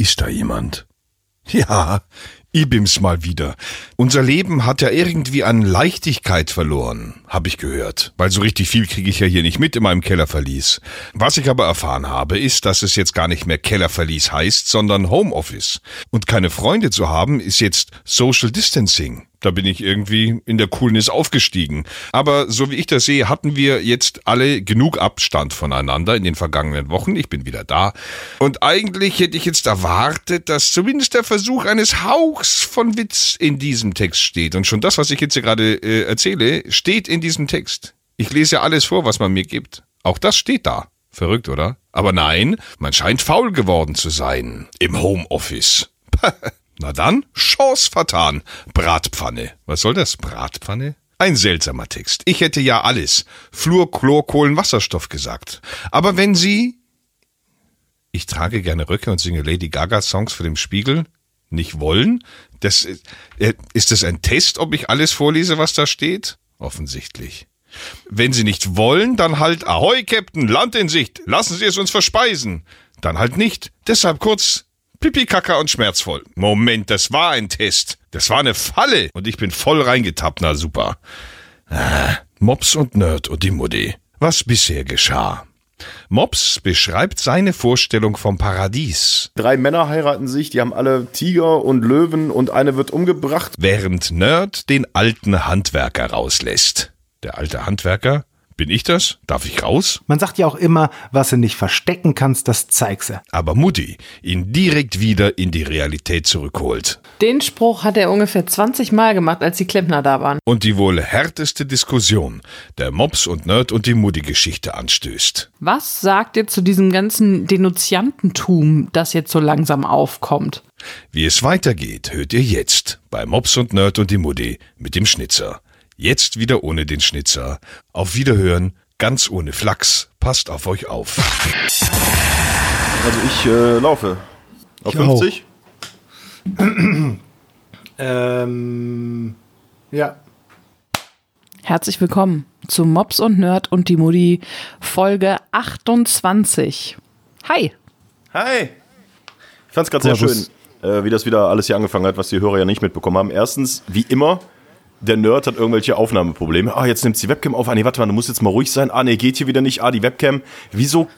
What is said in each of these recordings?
Ist da jemand? Ja, Ibims mal wieder. Unser Leben hat ja irgendwie an Leichtigkeit verloren, habe ich gehört. Weil so richtig viel kriege ich ja hier nicht mit in meinem Kellerverlies. Was ich aber erfahren habe, ist, dass es jetzt gar nicht mehr Kellerverlies heißt, sondern Homeoffice. Und keine Freunde zu haben, ist jetzt Social Distancing. Da bin ich irgendwie in der Coolness aufgestiegen. Aber so wie ich das sehe, hatten wir jetzt alle genug Abstand voneinander in den vergangenen Wochen. Ich bin wieder da. Und eigentlich hätte ich jetzt erwartet, dass zumindest der Versuch eines Hauchs von Witz in diesem Text steht. Und schon das, was ich jetzt hier gerade äh, erzähle, steht in diesem Text. Ich lese ja alles vor, was man mir gibt. Auch das steht da. Verrückt, oder? Aber nein, man scheint faul geworden zu sein. Im Homeoffice. Na dann, Chance vertan. Bratpfanne. Was soll das? Bratpfanne? Ein seltsamer Text. Ich hätte ja alles. Fluor, Chlor, Kohlen, Wasserstoff gesagt. Aber wenn Sie... Ich trage gerne Röcke und singe Lady Gaga Songs für den Spiegel. Nicht wollen? Das, äh, ist das ein Test, ob ich alles vorlese, was da steht? Offensichtlich. Wenn Sie nicht wollen, dann halt Ahoi, Captain, Land in Sicht. Lassen Sie es uns verspeisen. Dann halt nicht. Deshalb kurz Pipi-Kacker und schmerzvoll. Moment, das war ein Test. Das war eine Falle. Und ich bin voll reingetappt. Na super. Ah, Mops und Nerd und die Mutti. Was bisher geschah. Mops beschreibt seine Vorstellung vom Paradies. Drei Männer heiraten sich, die haben alle Tiger und Löwen und eine wird umgebracht. Während Nerd den alten Handwerker rauslässt. Der alte Handwerker bin ich das? Darf ich raus? Man sagt ja auch immer, was du nicht verstecken kannst, das zeigst du. Aber Mutti ihn direkt wieder in die Realität zurückholt. Den Spruch hat er ungefähr 20 Mal gemacht, als die Klempner da waren. Und die wohl härteste Diskussion der Mops und Nerd und die Mutti-Geschichte anstößt. Was sagt ihr zu diesem ganzen Denunziantentum, das jetzt so langsam aufkommt? Wie es weitergeht, hört ihr jetzt bei Mops und Nerd und die Mutti mit dem Schnitzer. Jetzt wieder ohne den Schnitzer. Auf Wiederhören, ganz ohne Flachs. Passt auf euch auf. Also ich äh, laufe. Auf Ich 50? Ähm, ja. Herzlich willkommen zu Mops und Nerd und die Mutti Folge 28. Hi. Hi! Ich fand's gerade sehr schön, äh, wie das wieder alles hier angefangen hat, was die Hörer ja nicht mitbekommen haben. Erstens, wie immer, der Nerd hat irgendwelche Aufnahmeprobleme. Ah, jetzt nimmt die Webcam auf. Ah, nee, warte mal, du musst jetzt mal ruhig sein. Ah, nee, geht hier wieder nicht. Ah, die Webcam. Wieso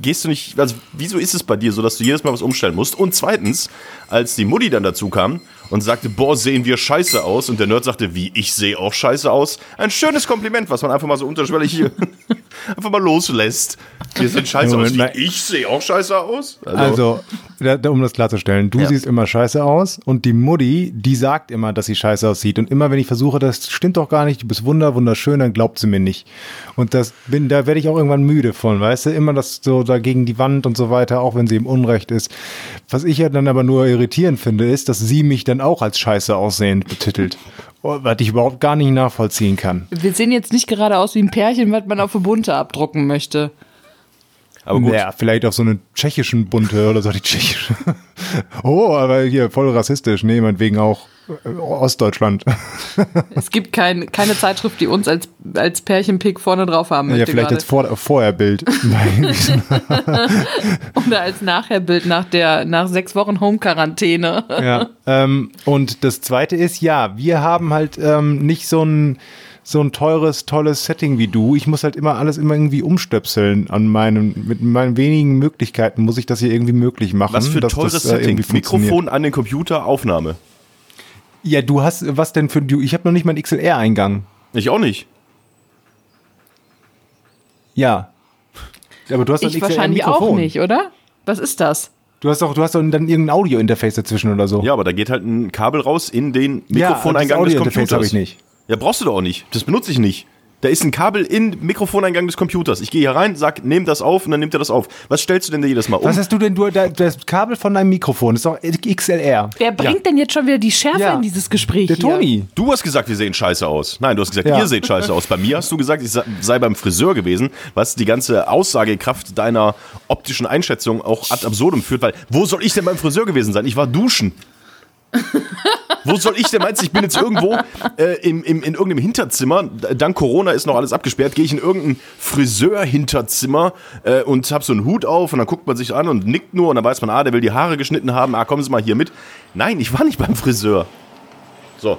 gehst du nicht, also wieso ist es bei dir so, dass du jedes Mal was umstellen musst? Und zweitens, als die Mutti dann dazu kam und sagte, boah, sehen wir scheiße aus, und der Nerd sagte, wie, ich sehe auch scheiße aus. Ein schönes Kompliment, was man einfach mal so unterschwellig einfach mal loslässt. Wir sehen scheiße Moment aus. Wie, ich sehe auch scheiße aus? Also, da, um das klarzustellen, du Ja. siehst immer scheiße aus und die Mutti, die sagt immer, dass sie scheiße aussieht. Und immer wenn ich versuche, das stimmt doch gar nicht, du bist wunder, wunderschön, dann glaubt sie mir nicht. Und das bin, da werde ich auch irgendwann müde von, weißt du? Immer das so da gegen die Wand und so weiter, auch wenn sie im Unrecht ist. Was ich ja dann aber nur irritierend finde, ist, dass sie mich dann auch als scheiße aussehend betitelt. Oh, Was ich überhaupt gar nicht nachvollziehen kann. Wir sehen jetzt nicht gerade aus wie ein Pärchen, was man auf eine Bunte abdrucken möchte. Aber gut. Ja, vielleicht auf so eine tschechischen Bunte oder so die tschechische. oh, aber hier voll rassistisch. Nee, meinetwegen auch äh, Ostdeutschland. Es gibt kein, keine Zeitschrift, die uns als, als Pärchenpick vorne drauf haben ja, möchte. vielleicht gerade. als Vor Vorherbild. Oder als Nachherbild nach der nach sechs Wochen Home-Quarantäne. ja. Ähm, und das zweite ist, ja, wir haben halt ähm, nicht so ein so ein teures, tolles Setting wie du. Ich muss halt immer alles immer irgendwie umstöpseln an meinen, mit meinen wenigen Möglichkeiten muss ich das hier irgendwie möglich machen. Was für dass teures das, äh, Setting. Mikrofon an den Computer, Aufnahme. Ja, du hast, was denn für du? Ich habe noch nicht mal einen XLR-Eingang. Ich auch nicht. Ja. Aber du hast Ich ein wahrscheinlich auch nicht, oder? Was ist das? Du hast doch, du hast doch dann irgendein Audio-Interface dazwischen oder so. Ja, aber da geht halt ein Kabel raus in den Ja, Mikrofoneingang das des Audio-Interface Computers. habe ich nicht. Ja, brauchst du doch auch nicht. Das benutze ich nicht. Da ist ein Kabel in Mikrofoneingang des Computers. Ich gehe hier rein, sag, nehm das auf und dann nimmt er das auf. Was stellst du denn da jedes Mal um? Was hast du denn, du, da- das Kabel von deinem Mikrofon ist doch XLR. Wer bringt denn jetzt schon wieder die Schärfe Ja. in dieses Gespräch Der hier? Toni. Du hast gesagt, wir sehen scheiße aus. Nein, du hast gesagt, Ja. ihr seht scheiße aus. Bei mir hast du gesagt, ich sei beim Friseur gewesen, was die ganze Aussagekraft deiner optischen Einschätzung auch ad absurdum führt, weil wo soll ich denn beim Friseur gewesen sein? Ich war duschen. Wo soll ich denn meinst du, ich bin jetzt irgendwo äh, im, im, in irgendeinem Hinterzimmer, dank Corona ist noch alles abgesperrt, gehe ich in irgendein Friseur-Hinterzimmer äh, und hab so einen Hut auf und dann guckt man sich an und nickt nur und dann weiß man, ah, der will die Haare geschnitten haben, ah, kommen Sie mal hier mit. Nein, ich war nicht beim Friseur. So,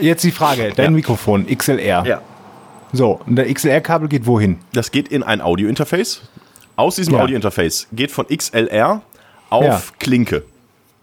Jetzt die Frage, dein Ja. Mikrofon, XLR. ja. So, und der XLR-Kabel geht wohin? Das geht in ein Audio-Interface. Aus diesem Ja. Audio-Interface geht von XLR auf Ja. Klinke.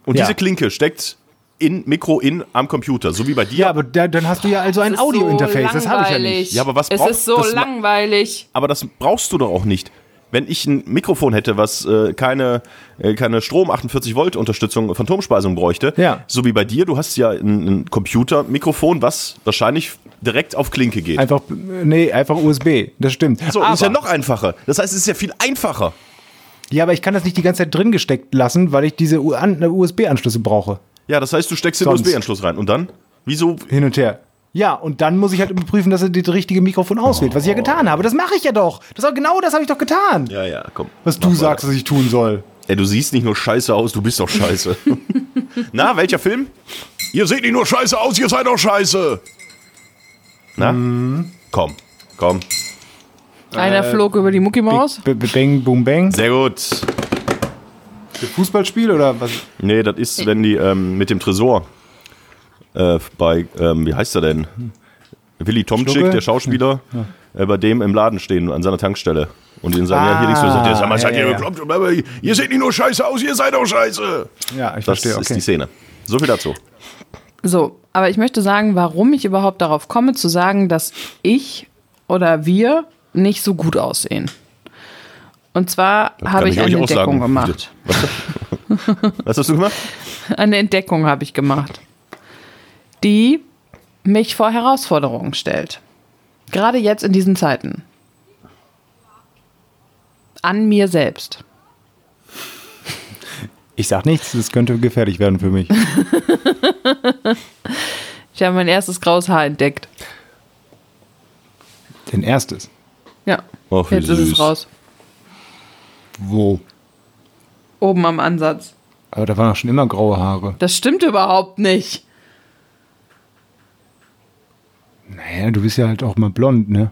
Und diese Klinke steckt in Mikro in am Computer, so wie bei dir. Ja, aber da, dann hast du ja also ein Audio-Interface, so das habe ich ja nicht. Ja, aber was Es braucht- ist so das langweilig. Aber das brauchst du doch auch nicht. Wenn ich ein Mikrofon hätte, was äh, keine, äh, keine Strom 48 Volt Unterstützung Phantomspeisung bräuchte, Ja. so wie bei dir, du hast ja ein, ein Computermikrofon, was wahrscheinlich direkt auf Klinke geht. Einfach, nee, einfach USB, das stimmt. so, aber, ist ja noch einfacher. Das heißt, es ist ja viel einfacher. ja, aber ich kann das nicht die ganze Zeit drin gesteckt lassen, weil ich diese USB-Anschlüsse brauche. Ja, das heißt, du steckst den. USB-Anschluss rein. Und dann? Wieso? Hin und her. Ja, und dann muss ich halt überprüfen, dass er das richtige Mikrofon auswählt, was ich ja getan habe. Das mache ich ja doch. Das genau das habe ich doch getan. Ja, ja, komm. Was du sagst, was ich tun soll. Ey, du siehst nicht nur scheiße aus, du bist doch scheiße. Na, welcher Film? Ihr seht nicht nur scheiße aus, ihr seid auch scheiße. Na? Komm, komm. Einer flog über die Mucki Maus. B -b Bang, boom, bang. Sehr gut. Fußballspiel oder was? Nee, das ist, wenn die ähm, mit dem Tresor äh, bei, ähm, wie heißt er denn? Willi Tomczyk, der Schauspieler, äh, bei dem im Laden stehen an seiner Tankstelle. Und denen sagen, ja, hier nichts mehr. Sagt, der, sag mal, Ah, seid ja, ihr ja. Ihr seht nicht nur scheiße aus, ihr seid auch scheiße. Ja, ich Das verstehe, ist die okay. Szene. So viel dazu. So, aber ich möchte sagen, warum ich überhaupt darauf komme, zu sagen, dass ich oder wir nicht so gut aussehen. Und zwar habe ich ich eine Entdeckung gemacht. Was hast du gemacht? Eine Entdeckung habe ich gemacht, die mich vor Herausforderungen stellt. Gerade jetzt in diesen Zeiten. An mir selbst. Ich sag nichts, das könnte gefährlich werden für mich. Ich habe mein erstes graues Haar entdeckt. Denn erstes. Ja, wie jetzt ist es süß. raus. Wo? Oben am Ansatz. Aber da waren doch schon immer graue Haare. Das stimmt überhaupt nicht. Naja, du bist ja halt auch mal blond, ne?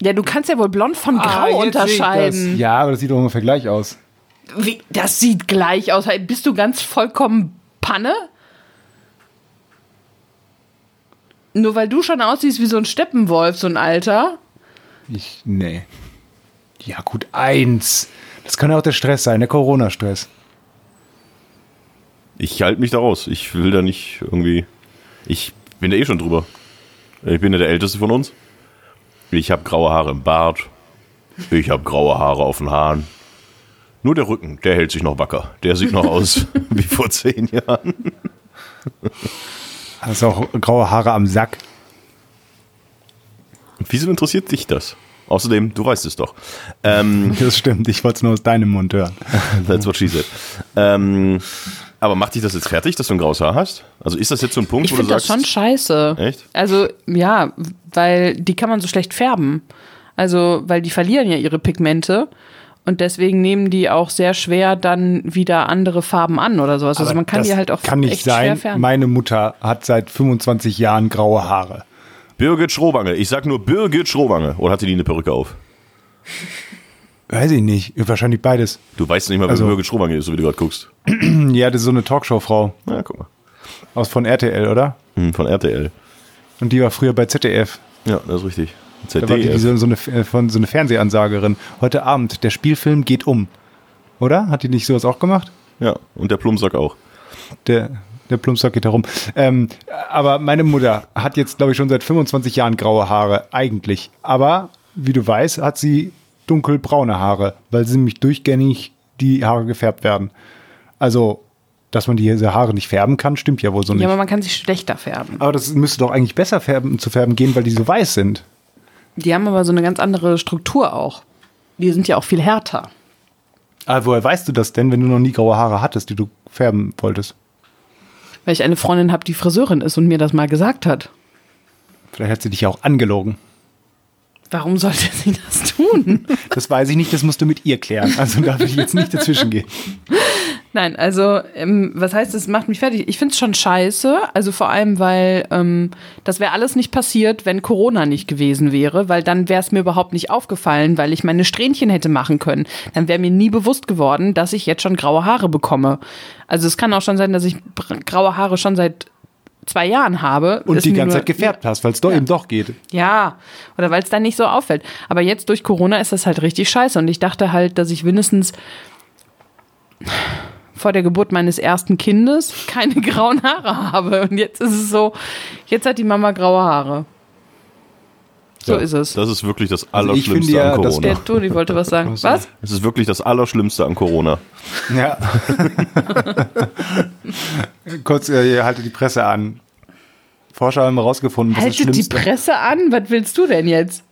Ja, du kannst ja wohl blond von grau Ah, ich unterscheiden. Das. Ja, aber das sieht doch ungefähr gleich aus. Wie, das sieht gleich aus. Bist du ganz vollkommen Panne? Nur weil du schon aussiehst wie so ein Steppenwolf, so ein Alter. Ich, nee. Ja, gut, eins. Das kann ja auch der Stress sein, der Corona-Stress. Ich halte mich da raus. Ich will da nicht irgendwie. Ich bin da eh schon drüber. Ich bin ja der Älteste von uns. Ich habe graue Haare im Bart. Ich habe graue Haare auf den Haaren. Nur der Rücken, der hält sich noch wacker. Der sieht noch aus wie vor zehn Jahren. Hast auch graue Haare am Sack. Wieso interessiert dich das? Außerdem, du weißt es doch. Ähm, Das stimmt, ich wollte es nur aus deinem Mund hören. that's what she said. Ähm, aber macht dich das jetzt fertig, dass du ein graues Haar hast? Also ist das jetzt so ein Punkt, Ich wo du finde das sagst. schon scheiße. Echt? Also, ja, weil die kann man so schlecht färben. Also, weil die verlieren ja ihre Pigmente. Und deswegen nehmen die auch sehr schwer dann wieder andere Farben an oder sowas. Also Aber man kann die halt auch Kann nicht echt schwer sein. färben. Meine Mutter hat seit 25 Jahren graue Haare. Birgit Schrobange. Ich sag nur Birgit Schrobange. Oder hatte die eine Perücke auf? Weiß ich nicht. Wahrscheinlich beides. Du weißt nicht mal, wer Also- Birgit Schrobange ist, so wie du gerade guckst. Ja, das ist so eine Talkshow-Frau Na, guck mal. aus von RTL, oder? Hm, von RTL. Und die war früher bei ZDF. Ja, das ist richtig. Da war die ZDF. so, so, eine, äh, von, so eine Fernsehansagerin. Heute Abend, der Spielfilm geht um. Oder? Hat die nicht sowas auch gemacht? Ja, und der Plumsack auch. Der, der Plumpsack geht herum. Ähm, aber meine Mutter hat jetzt, glaube ich, schon seit 25 Jahren graue Haare, eigentlich. Aber, wie du weißt, hat sie dunkelbraune Haare, weil sie nämlich durchgängig die Haare gefärbt werden. Also, dass man diese Haare nicht färben kann, stimmt ja wohl so nicht. ja, aber man kann sie schlechter färben. aber das müsste doch eigentlich besser färben, zu färben gehen, weil die so weiß sind. Die haben aber so eine ganz andere Struktur auch. Die sind ja auch viel härter. Aber woher weißt du das denn, wenn du noch nie graue Haare hattest, die du färben wolltest? Weil ich eine Freundin habe, die Friseurin ist und mir das mal gesagt hat. Vielleicht hat sie dich ja auch angelogen. Warum sollte sie das tun? Das weiß ich nicht, das musst du mit ihr klären. Also da will ich jetzt nicht dazwischen gehen. Nein, also ähm, was heißt, es macht mich fertig? Ich finde es schon scheiße. Also vor allem, weil ähm, das wäre alles nicht passiert, wenn Corona nicht gewesen wäre, weil dann wäre es mir überhaupt nicht aufgefallen, weil ich meine Strähnchen hätte machen können. Dann wäre mir nie bewusst geworden, dass ich jetzt schon graue Haare bekomme. Also es kann auch schon sein, dass ich graue Haare schon seit zwei Jahren habe. Und die ganze nur- Zeit gefärbt hast, weil es doch Ja. eben doch geht. Ja, oder weil es dann nicht so auffällt. Aber jetzt durch Corona ist das halt richtig scheiße. Und ich dachte halt, dass ich mindestens vor der Geburt meines ersten Kindes keine grauen Haare habe. Und jetzt ist es so, jetzt hat die Mama graue Haare. So Ja, ist es. Das ist wirklich das Also ich Allerschlimmste finde ja, an Corona. Der Toni wollte was sagen. Was? Es ist wirklich das Allerschlimmste an Corona. Ja. Kurz, äh, ihr haltet die Presse an. Forscher haben herausgefunden, was das Haltet die Schlimmste Presse an? Was willst du denn jetzt?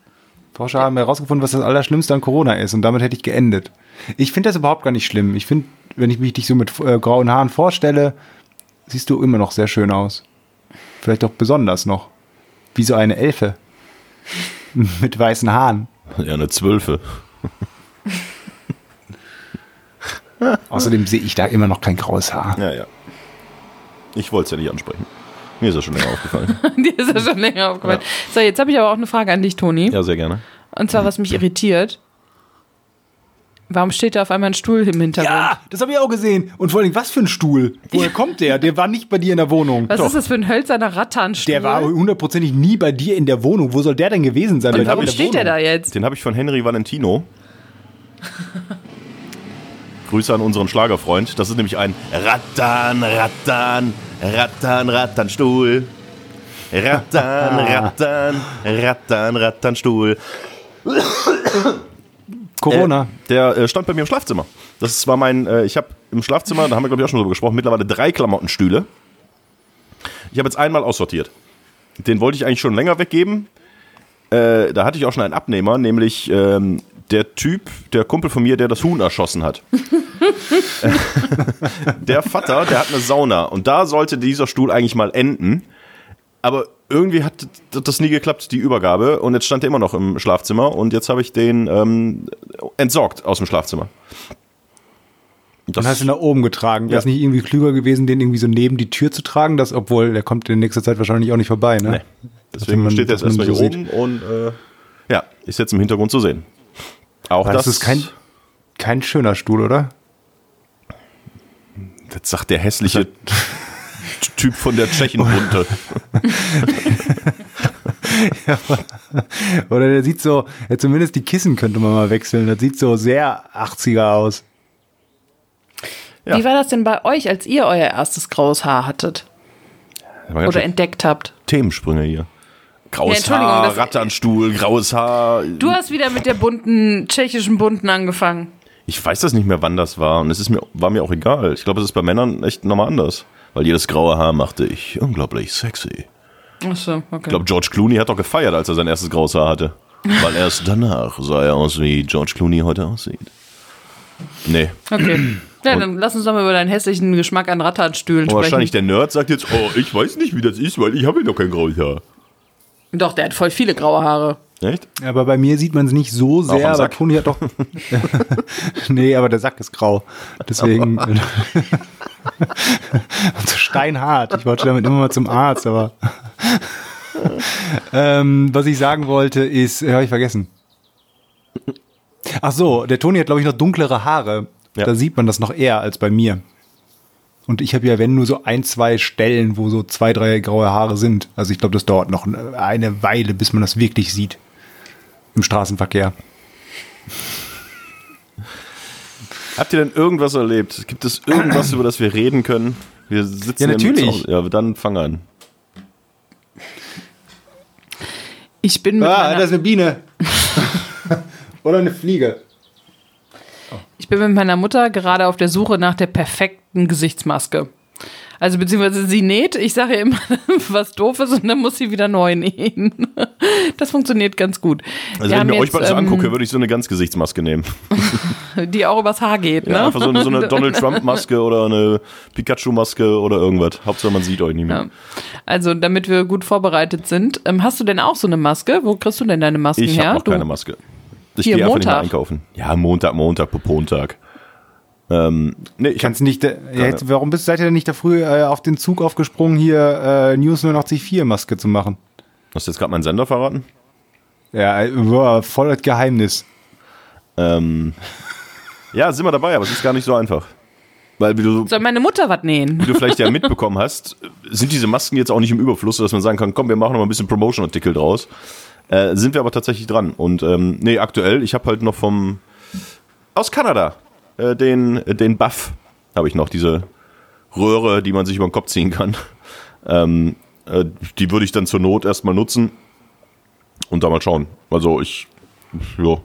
Forscher haben herausgefunden, was das Allerschlimmste an Corona ist und damit hätte ich geendet. Ich finde das überhaupt gar nicht schlimm. Ich finde, wenn ich mich dich so mit äh, grauen Haaren vorstelle, siehst du immer noch sehr schön aus. Vielleicht auch besonders noch. Wie so eine Elfe. mit weißen Haaren. Ja, eine Zwölfe. Außerdem sehe ich da immer noch kein graues Haar. Ja, ja. Ich wollte es ja nicht ansprechen. Mir ist das schon länger aufgefallen. Dir ist ja schon länger aufgefallen. So, jetzt habe ich aber auch eine Frage an dich, Toni. Ja, sehr gerne. Und zwar, was mich irritiert. Warum steht da auf einmal ein Stuhl im Hintergrund? Ja, das habe ich auch gesehen. Und vor allem, was für ein Stuhl? Woher kommt der? Der war nicht bei dir in der Wohnung. Was ist das für ein hölzerner Rattanstuhl? Der war hundertprozentig nie bei dir in der Wohnung. Wo soll der denn gewesen sein? dir warum der steht der da jetzt? Den habe ich von Henry Valentino. Grüße an unseren Schlagerfreund. Das ist nämlich ein Rattan, Rattan, Rattan, Rattanstuhl. Rattan, Rattan, Rattan, Rattanstuhl. Corona. Äh, der äh, stand bei mir im Schlafzimmer. Das war mein, äh, ich habe im Schlafzimmer, da haben wir glaube ich auch schon drüber gesprochen, mittlerweile drei Klamottenstühle. Ich habe jetzt einmal aussortiert. Den wollte ich eigentlich schon länger weggeben. Äh, da hatte ich auch schon einen Abnehmer, nämlich ähm, der Typ, der Kumpel von mir, der das Huhn erschossen hat. der Vater, der hat eine Sauna und da sollte dieser Stuhl eigentlich mal enden. Aber irgendwie hat das nie geklappt, die Übergabe. Und jetzt stand er immer noch im Schlafzimmer und jetzt habe ich den ähm, entsorgt aus dem Schlafzimmer. Das, Dann hast du ihn nach oben getragen. Wäre es Ja. nicht irgendwie klüger gewesen, den irgendwie so neben die Tür zu tragen? Das, obwohl, der kommt in nächster Zeit wahrscheinlich auch nicht vorbei, ne? Nee. Deswegen man- steht er jetzt dass erstmal hier oben und äh, ja, ist jetzt im Hintergrund zu sehen. Auch das, das ist kein, kein schöner Stuhl, oder? das sagt der hässliche Typ von der Tschechenbunte. Oder der sieht so, ja, zumindest die Kissen könnte man mal wechseln. Das sieht so sehr 80er aus. Ja. Wie war das denn bei euch, als ihr euer erstes graues Haar hattet? Oder entdeckt habt? Themensprünge hier. Ja, Graues Entschuldigung, Haar, Rattanstuhl, graues Haar. Du hast wieder mit der bunten, tschechischen bunten angefangen. Ich weiß das nicht mehr, wann das war. Und es ist mir, war mir auch egal. Ich glaube, es ist bei Männern echt nochmal anders. Weil jedes graue Haar machte ich unglaublich sexy. Achso, okay. Ich glaube, George Clooney hat doch gefeiert, als er sein erstes graues Haar hatte. Weil erst danach sah er aus, wie George Clooney heute aussieht. Nee. okay. Ja, dann lass uns doch mal über deinen hässlichen Geschmack an Rattanstühlen Und sprechen. wahrscheinlich der Nerd sagt jetzt, oh, ich weiß nicht, wie das ist, weil ich habe ja noch kein graues Haar. Doch, der hat voll viele graue Haare. Echt? Aber bei mir sieht man es nicht so am sehr, aber Sack? Toni hat doch. nee, aber der Sack ist grau. Deswegen. Und so steinhart. Ich wollte damit immer mal zum Arzt, aber. ähm, was ich sagen wollte, ist, habe ich vergessen. Ach so, der Toni hat, glaube ich, noch dunklere Haare. Ja. Da sieht man das noch eher als bei mir. Und ich habe ja, wenn nur so ein, zwei Stellen, wo so zwei, drei graue Haare sind. Also ich glaube, das dauert noch eine Weile, bis man das wirklich sieht. Im Straßenverkehr. Habt ihr denn irgendwas erlebt? Gibt es irgendwas, über das wir reden können? Wir sitzen Ja, natürlich. Ja, dann fang an. Ich bin mit Ah, meiner, da ist eine Biene. Oder eine Fliege. Ich bin mit meiner Mutter gerade auf der Suche nach der perfekten Gesichtsmaske. Also beziehungsweise sie näht, ich sage ja immer, was doof ist und dann muss sie wieder neu nähen. Das funktioniert ganz gut. Also wenn ich mir euch beides jetzt, ähm, angucke, würde ich so eine Ganzgesichtsmaske nehmen. Die auch übers Haar geht, ne? Ja, einfach so eine, so eine Donald Trump-Maske oder eine Pikachu-Maske oder irgendwas. Hauptsache man sieht euch nicht mehr. Ja. Also, damit wir gut vorbereitet sind. Ähm, hast du denn auch so eine Maske? Wo kriegst du denn deine Masken Ich her? habe noch Du- keine Maske. Ich Hier, gehe einfach nicht mehr Montag. einkaufen. Ja, Montag, Montag, Popontag. Ähm, nee, ich Kannst nicht, äh, jetzt, warum bist, seid ihr denn nicht da früh äh, auf den Zug aufgesprungen, hier äh, News 084 Maske zu machen? hast du jetzt gerade meinen Sender verraten? Ja, äh, boah, voll das Geheimnis. Ähm, ja, sind wir dabei, aber es ist gar nicht so einfach. Weil, wie du, Soll meine Mutter was nähen? wie du vielleicht ja mitbekommen hast, sind diese Masken jetzt auch nicht im Überfluss, dass man sagen kann, komm, wir machen noch mal ein bisschen Promotion-Artikel draus. Äh, sind wir aber tatsächlich dran. Und ähm, nee, aktuell, ich habe halt noch vom aus Kanada äh, den, den Buff, habe ich noch, diese Röhre, die man sich über den Kopf ziehen kann. Ähm, äh, die würde ich dann zur Not erstmal nutzen und da mal schauen. Also ich, ja.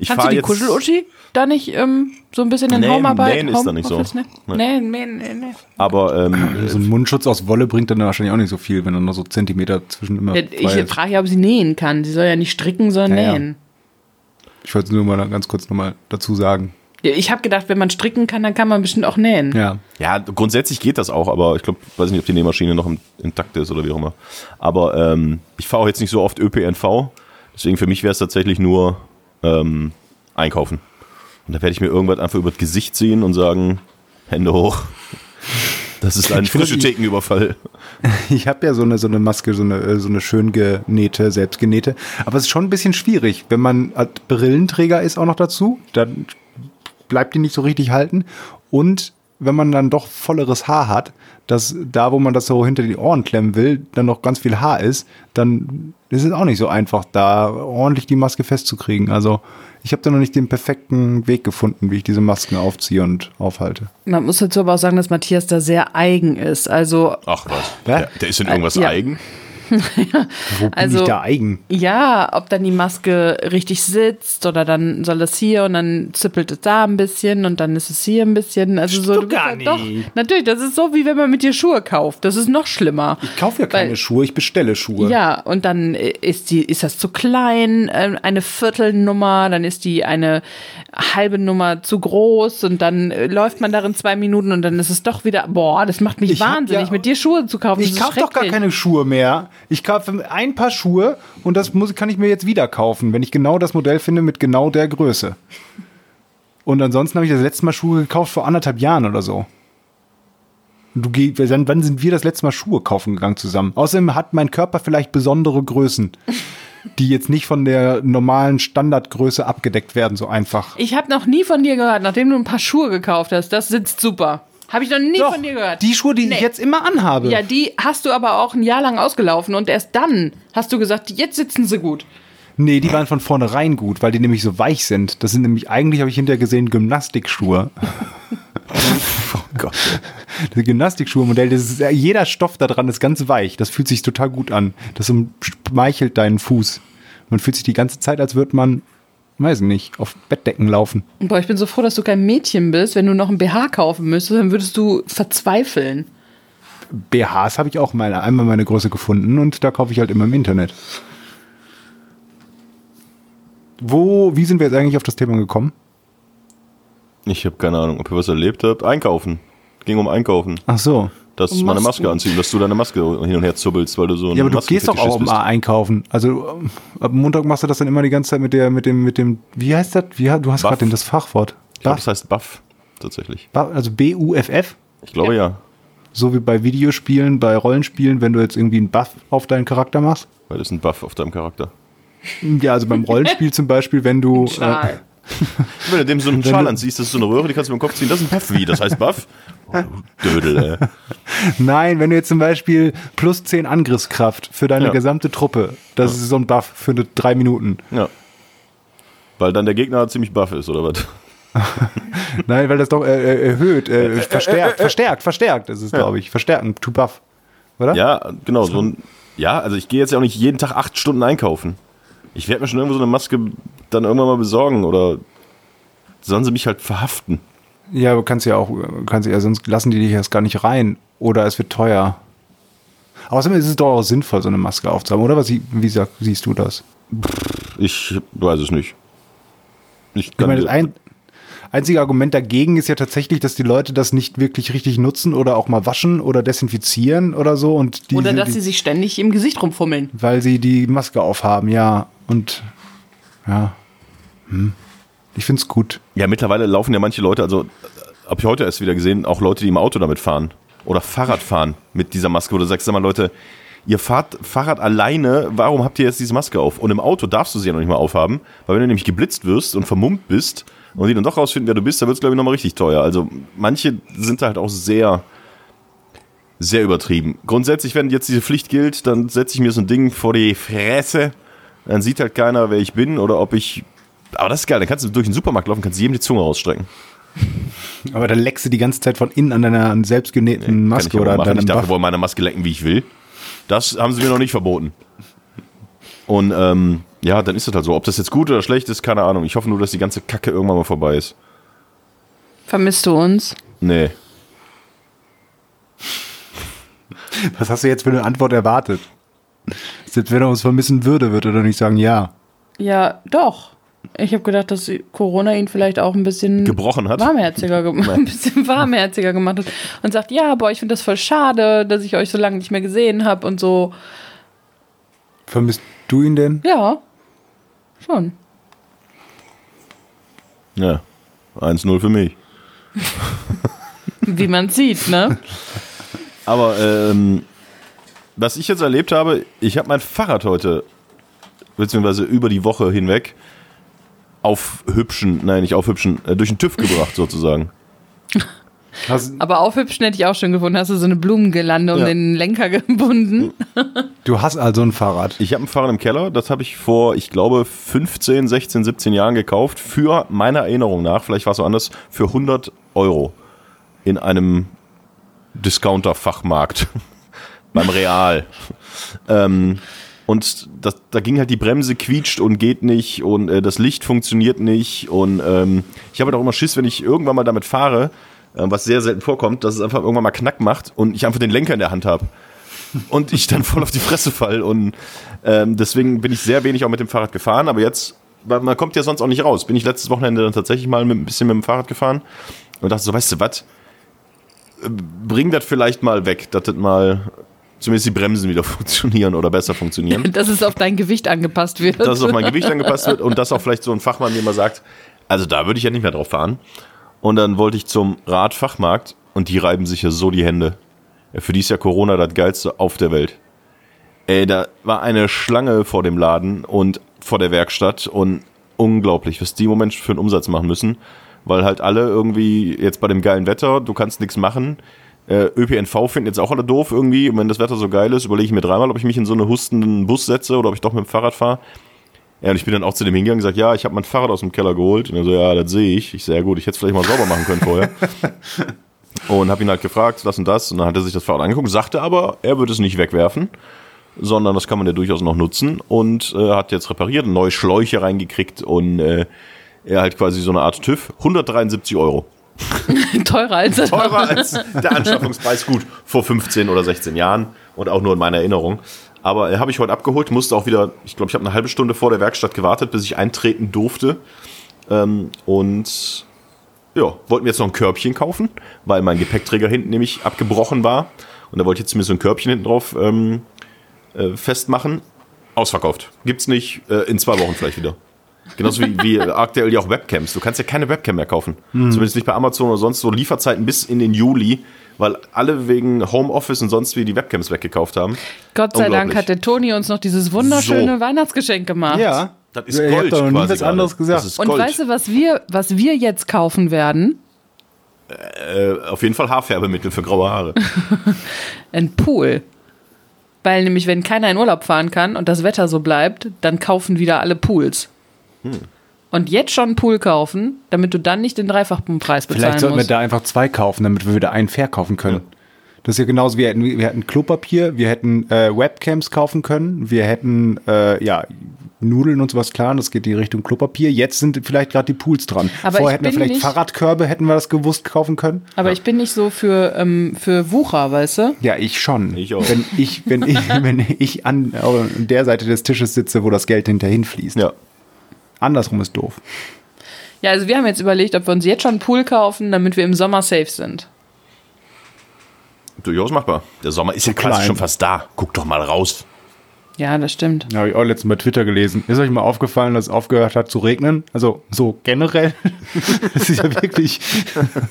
Ich Kannst du die jetzt- Kuschel-Uschi da nicht ähm, so ein bisschen in Nähen- Haumarbeit? nähen ist da nicht so. Homeoffice, ne? Nee. Nee, nee, nee, nee. Aber ähm, So ein Mundschutz aus Wolle bringt dann wahrscheinlich auch nicht so viel, wenn dann noch so Zentimeter zwischen immer Ja, frei Ich ist. frage ja, ob sie nähen kann. Sie soll ja nicht stricken, sondern Ja, ja. nähen. Ich wollte es nur mal ganz kurz nochmal dazu sagen. Ja, ich habe gedacht, wenn man stricken kann, dann kann man bestimmt auch nähen. Ja. Ja, grundsätzlich geht das auch, aber ich glaube, weiß nicht, ob die Nähmaschine noch intakt ist oder wie auch immer. Aber ähm, ich fahre jetzt nicht so oft ÖPNV, deswegen für mich wäre es tatsächlich nur ähm, einkaufen. Und da werde ich mir irgendwas einfach über das Gesicht ziehen und sagen, Hände hoch. Das ist ein Ich finde, frische Thekenüberfall. Ich habe ja so eine, so eine Maske, so eine, äh, so eine schön genähte, selbstgenähte. Aber es ist schon ein bisschen schwierig, wenn man Brillenträger ist auch noch dazu, dann bleibt die nicht so richtig halten. Und wenn man dann doch volleres Haar hat, dass da, wo man das so hinter die Ohren klemmen will, dann noch ganz viel Haar ist, dann ist es auch nicht so einfach, da ordentlich die Maske festzukriegen. Also ich habe da noch nicht den perfekten Weg gefunden, wie ich diese Masken aufziehe und aufhalte. Man muss dazu aber auch sagen, dass Matthias da sehr eigen ist. Also, Ach was. Der, der ist in irgendwas Ja. eigen. Wo bin Also- ich da eigen? ja, ob dann die Maske richtig sitzt oder dann soll das hier und dann zippelt es da ein bisschen und dann ist es hier ein bisschen. Also so, du gar halt doch, nicht. natürlich, das ist so, wie wenn man mit dir Schuhe kauft. Das ist noch schlimmer. Ich kaufe ja keine Weil- Schuhe, ich bestelle Schuhe. Ja, und dann ist die, ist das zu klein, ähm, eine Viertelnummer, dann ist die eine halbe Nummer zu groß und dann äh, läuft man darin zwei Minuten und dann ist es doch wieder, boah, das macht mich Ich wahnsinnig, ja- mit dir Schuhe zu kaufen. Ich kaufe doch gar keine Schuhe mehr. Ich kaufe ein paar Schuhe und das muss, kann ich mir jetzt wieder kaufen, wenn ich genau das Modell finde mit genau der Größe. Und ansonsten habe ich das letzte Mal Schuhe gekauft vor anderthalb Jahren oder so. Du wann sind wir das letzte Mal Schuhe kaufen gegangen zusammen? Außerdem hat mein Körper vielleicht besondere Größen, die jetzt nicht von der normalen Standardgröße abgedeckt werden, so einfach. Ich habe noch nie von dir gehört, nachdem du ein paar Schuhe gekauft hast, das sitzt super. Habe ich noch nie Doch, von dir gehört. die Schuhe, die ich Nee. jetzt immer anhabe. Ja, die hast du aber auch ein Jahr lang ausgelaufen und erst dann hast du gesagt, jetzt sitzen sie gut. Nee, die waren von vornherein gut, weil die nämlich so weich sind. Das sind nämlich, eigentlich habe ich hinterher gesehen, Gymnastikschuhe. Oh Gott. Das Gymnastikschuhe-Modell, das ist, jeder Stoff da dran ist ganz weich. Das fühlt sich total gut an. Das umschmeichelt deinen Fuß. Man fühlt sich die ganze Zeit, als würde man, weiß nicht, auf Bettdecken laufen. Boah, ich bin so froh, dass du kein Mädchen bist. Wenn du noch ein BH kaufen müsstest, dann würdest du verzweifeln. BHs habe ich auch mal einmal meine Größe gefunden und da kaufe ich halt immer im Internet. Wo, wie sind wir jetzt eigentlich auf das Thema gekommen? Ich habe keine Ahnung, ob ihr was erlebt habt. Einkaufen. Ging um Einkaufen. Ach so. Dass Um meine Masken. Maske anziehen, dass du deine Maske hin und her zubbelst, weil du so ein Ja, aber du gehst doch auch mal einkaufen. Also ähm, ab Montag machst du das dann immer die ganze Zeit mit der, mit dem, mit dem, wie heißt das? Wie, du hast gerade das Fachwort. Ich glaube, das heißt Buff, tatsächlich. Buff, also B-U-F-F. Ich glaube ja. So wie bei Videospielen, bei Rollenspielen, wenn du jetzt irgendwie einen Buff auf deinen Charakter machst. Weil das ist ein Buff auf deinem Charakter. Ja, also beim Rollenspiel zum Beispiel, wenn du. Äh. Wenn du dem so einen Schal anziehst, das ist so eine Röhre, die kannst du mit dem Kopf ziehen. Das ist ein Buff. Wie? Das heißt Buff? Oh, Dödel, ey. nein, wenn du jetzt zum Beispiel plus 10 Angriffskraft für deine Ja. gesamte Truppe, das ist so ein Buff für eine drei Minuten. Ja. Weil dann der Gegner ziemlich buff ist, oder was? Nein, weil das doch äh, äh, erhöht, äh, verstärkt, verstärkt, verstärkt ist es, glaube ich. Verstärken, to buff. Oder? Ja, genau. So ein, ja, also ich gehe jetzt ja auch nicht jeden Tag acht Stunden einkaufen. Ich werde mir schon irgendwo so eine Maske dann irgendwann mal besorgen oder sollen sie mich halt verhaften. Ja, du kannst ja auch, kannst ja, sonst lassen die dich erst gar nicht rein. Oder es wird teuer. Außerdem ist es doch auch sinnvoll, so eine Maske aufzuhaben, oder? Was, wie sag, siehst du das? Ich weiß es nicht. Ich Ich kann meine, das ein, einzige Argument dagegen ist ja tatsächlich, dass die Leute das nicht wirklich richtig nutzen oder auch mal waschen oder desinfizieren oder so. Und die, Oder dass die, sie sich ständig im Gesicht rumfummeln. weil sie die Maske aufhaben, ja. Und ja. Hm. Ich finde es gut. Ja, mittlerweile laufen ja manche Leute, also habe ich heute erst wieder gesehen, auch Leute, die im Auto damit fahren oder Fahrrad fahren mit dieser Maske, wo du sagst, sag mal Leute, ihr fahrt Fahrrad alleine, warum habt ihr jetzt diese Maske auf? Und im Auto darfst du sie ja noch nicht mal aufhaben, weil wenn du nämlich geblitzt wirst und vermummt bist und die dann doch rausfinden, wer du bist, dann wird es glaube ich nochmal richtig teuer. Also manche sind halt auch sehr, sehr übertrieben. Grundsätzlich, wenn jetzt diese Pflicht gilt, dann setze ich mir so ein Ding vor die Fresse, dann sieht halt keiner, wer ich bin oder ob ich aber das ist geil, dann kannst du durch den Supermarkt laufen, kannst jedem die Zunge rausstrecken. Aber dann leckst du die ganze Zeit von innen an deiner selbstgenähten Maske Kann ich oder machen. deinem Ich darf wohl meine Maske lecken, wie ich will. Das haben sie mir noch nicht verboten. Und ähm, ja, dann ist das halt so. Ob das jetzt gut oder schlecht ist, keine Ahnung. Ich hoffe nur, dass die ganze Kacke irgendwann mal vorbei ist. Vermisst du uns? Nee. Was hast du jetzt für eine Antwort erwartet? Selbst wenn er uns vermissen würde, würde er doch nicht sagen, ja. Ja, doch. Ich habe gedacht, dass Corona ihn vielleicht auch ein bisschen Gebrochen hat? warmherziger, gem ein bisschen warmherziger gemacht hat und sagt, ja, boah, ich finde das voll schade, dass ich euch so lange nicht mehr gesehen habe und so. Vermisst du ihn denn? Ja, schon. Ja. 1-0 für mich. Wie man sieht, ne? Aber ähm, was ich jetzt erlebt habe, ich habe mein Fahrrad heute, beziehungsweise über die Woche hinweg, auf hübschen, nein, nicht auf hübschen, äh, durch den TÜV gebracht sozusagen. Hast, Aber aufhübschen hätte ich auch schon gefunden. Hast du so eine Blumengelande um Ja. den Lenker gebunden? du hast also ein Fahrrad. Ich habe ein Fahrrad im Keller, das habe ich vor, ich glaube, 15, 16, 17 Jahren gekauft, für meiner Erinnerung nach, vielleicht war es so anders, für 100 Euro in einem Discounter-Fachmarkt beim Real. ähm, und das, da ging halt die Bremse quietscht und geht nicht und äh, das Licht funktioniert nicht und ähm, ich habe halt auch immer Schiss, wenn ich irgendwann mal damit fahre, was sehr selten vorkommt, dass es einfach irgendwann mal Knack macht und ich einfach den Lenker in der Hand habe und ich dann voll auf die Fresse fall. Und ähm, deswegen bin ich sehr wenig auch mit dem Fahrrad gefahren. Aber jetzt, weil man kommt ja sonst auch nicht raus. Bin ich letztes Wochenende dann tatsächlich mal mit, ein bisschen mit dem Fahrrad gefahren und dachte so, weißt du was? Bring das vielleicht mal weg, dass das mal zumindest die Bremsen wieder funktionieren oder besser funktionieren. Dass es auf dein Gewicht angepasst wird. dass es auf mein Gewicht angepasst wird und dass auch vielleicht so ein Fachmann mir mal sagt, also da würde ich ja nicht mehr drauf fahren. Und dann wollte ich zum Radfachmarkt und die reiben sich ja so die Hände. Für die ist ja Corona das Geilste auf der Welt. Ey, da war eine Schlange vor dem Laden und vor der Werkstatt und unglaublich, was die im Moment für einen Umsatz machen müssen, weil halt alle irgendwie jetzt bei dem geilen Wetter, du kannst nichts machen. Äh, ÖPNV finden jetzt auch alle doof irgendwie. Und wenn das Wetter so geil ist, überlege ich mir dreimal, ob ich mich in so einen hustenden Bus setze oder ob ich doch mit dem Fahrrad fahre. Ja, und ich bin dann auch zu dem hingegangen und gesagt, ja, ich habe mein Fahrrad aus dem Keller geholt. Und er so, ja, das sehe ich. Ich sehe, ja gut, ich hätte es vielleicht mal sauber machen können vorher. und habe ihn halt gefragt, das und das. Und dann hat er sich das Fahrrad angeguckt, sagte aber, er würde es nicht wegwerfen, sondern das kann man ja durchaus noch nutzen. Und äh, hat jetzt repariert, neue Schläuche reingekriegt und äh, er halt quasi so eine Art TÜV. 173 Euro. Teurer als das Teurer als der Anschaffungspreis, gut, vor 15 oder 16 Jahren und auch nur in meiner Erinnerung. Aber äh, habe ich heute abgeholt, musste auch wieder, ich glaube, ich habe eine halbe Stunde vor der Werkstatt gewartet, bis ich eintreten durfte. Ähm, und ja, wollten wir jetzt noch ein Körbchen kaufen, weil mein Gepäckträger hinten nämlich abgebrochen war. Und da wollte ich jetzt mir so ein Körbchen hinten drauf ähm, äh, festmachen. Ausverkauft. Gibt's nicht, äh, in zwei Wochen vielleicht wieder. Genauso wie, wie aktuell ja auch Webcams. Du kannst ja keine Webcam mehr kaufen. Zumindest nicht bei Amazon oder sonst so. Lieferzeiten bis in den Juli, weil alle wegen Homeoffice und sonst wie die Webcams weggekauft haben. Gott sei Dank hat der Toni uns noch dieses wunderschöne So. Weihnachtsgeschenk gemacht. Ja. Das ist Gold habt doch noch nie quasi was gerade. anderes gesagt. Das ist Und Gold. weißt du, was wir, was wir jetzt kaufen werden? äh, auf jeden Fall Haarfärbemittel für graue Haare. Ein Pool. Weil nämlich, wenn keiner in Urlaub fahren kann und das Wetter so bleibt, dann kaufen wieder alle Pools. Hm. Und jetzt schon einen Pool kaufen, damit du dann nicht den dreifachen Preis bezahlen Vielleicht sollten wir musst. da einfach zwei kaufen, damit wir wieder einen verkaufen können. Das ist ja genauso, wir hätten, wir hätten Klopapier, wir hätten äh, Webcams kaufen können, wir hätten äh, ja Nudeln und sowas klar, das geht in die Richtung Klopapier. Jetzt sind vielleicht gerade die Pools dran. Aber Vorher hätten wir vielleicht nicht- Fahrradkörbe, hätten wir das gewusst kaufen können. Aber ich bin nicht so für, ähm, für Wucher, weißt du? Ja, ich schon. Ich auch. Wenn ich, wenn ich, wenn ich an äh, der Seite des Tisches sitze, wo das Geld hinterhin fließt. Ja. Andersrum ist doof. Ja, also wir haben jetzt überlegt, ob wir uns jetzt schon einen Pool kaufen, damit wir im Sommer safe sind. Durchaus machbar. Der Sommer ist ja quasi schon fast da. Guck doch mal raus. Ja, das stimmt. Ja, habe ich auch letztens bei Twitter gelesen. Ist euch mal aufgefallen, dass es aufgehört hat zu regnen? Also so generell. Es ist ja wirklich.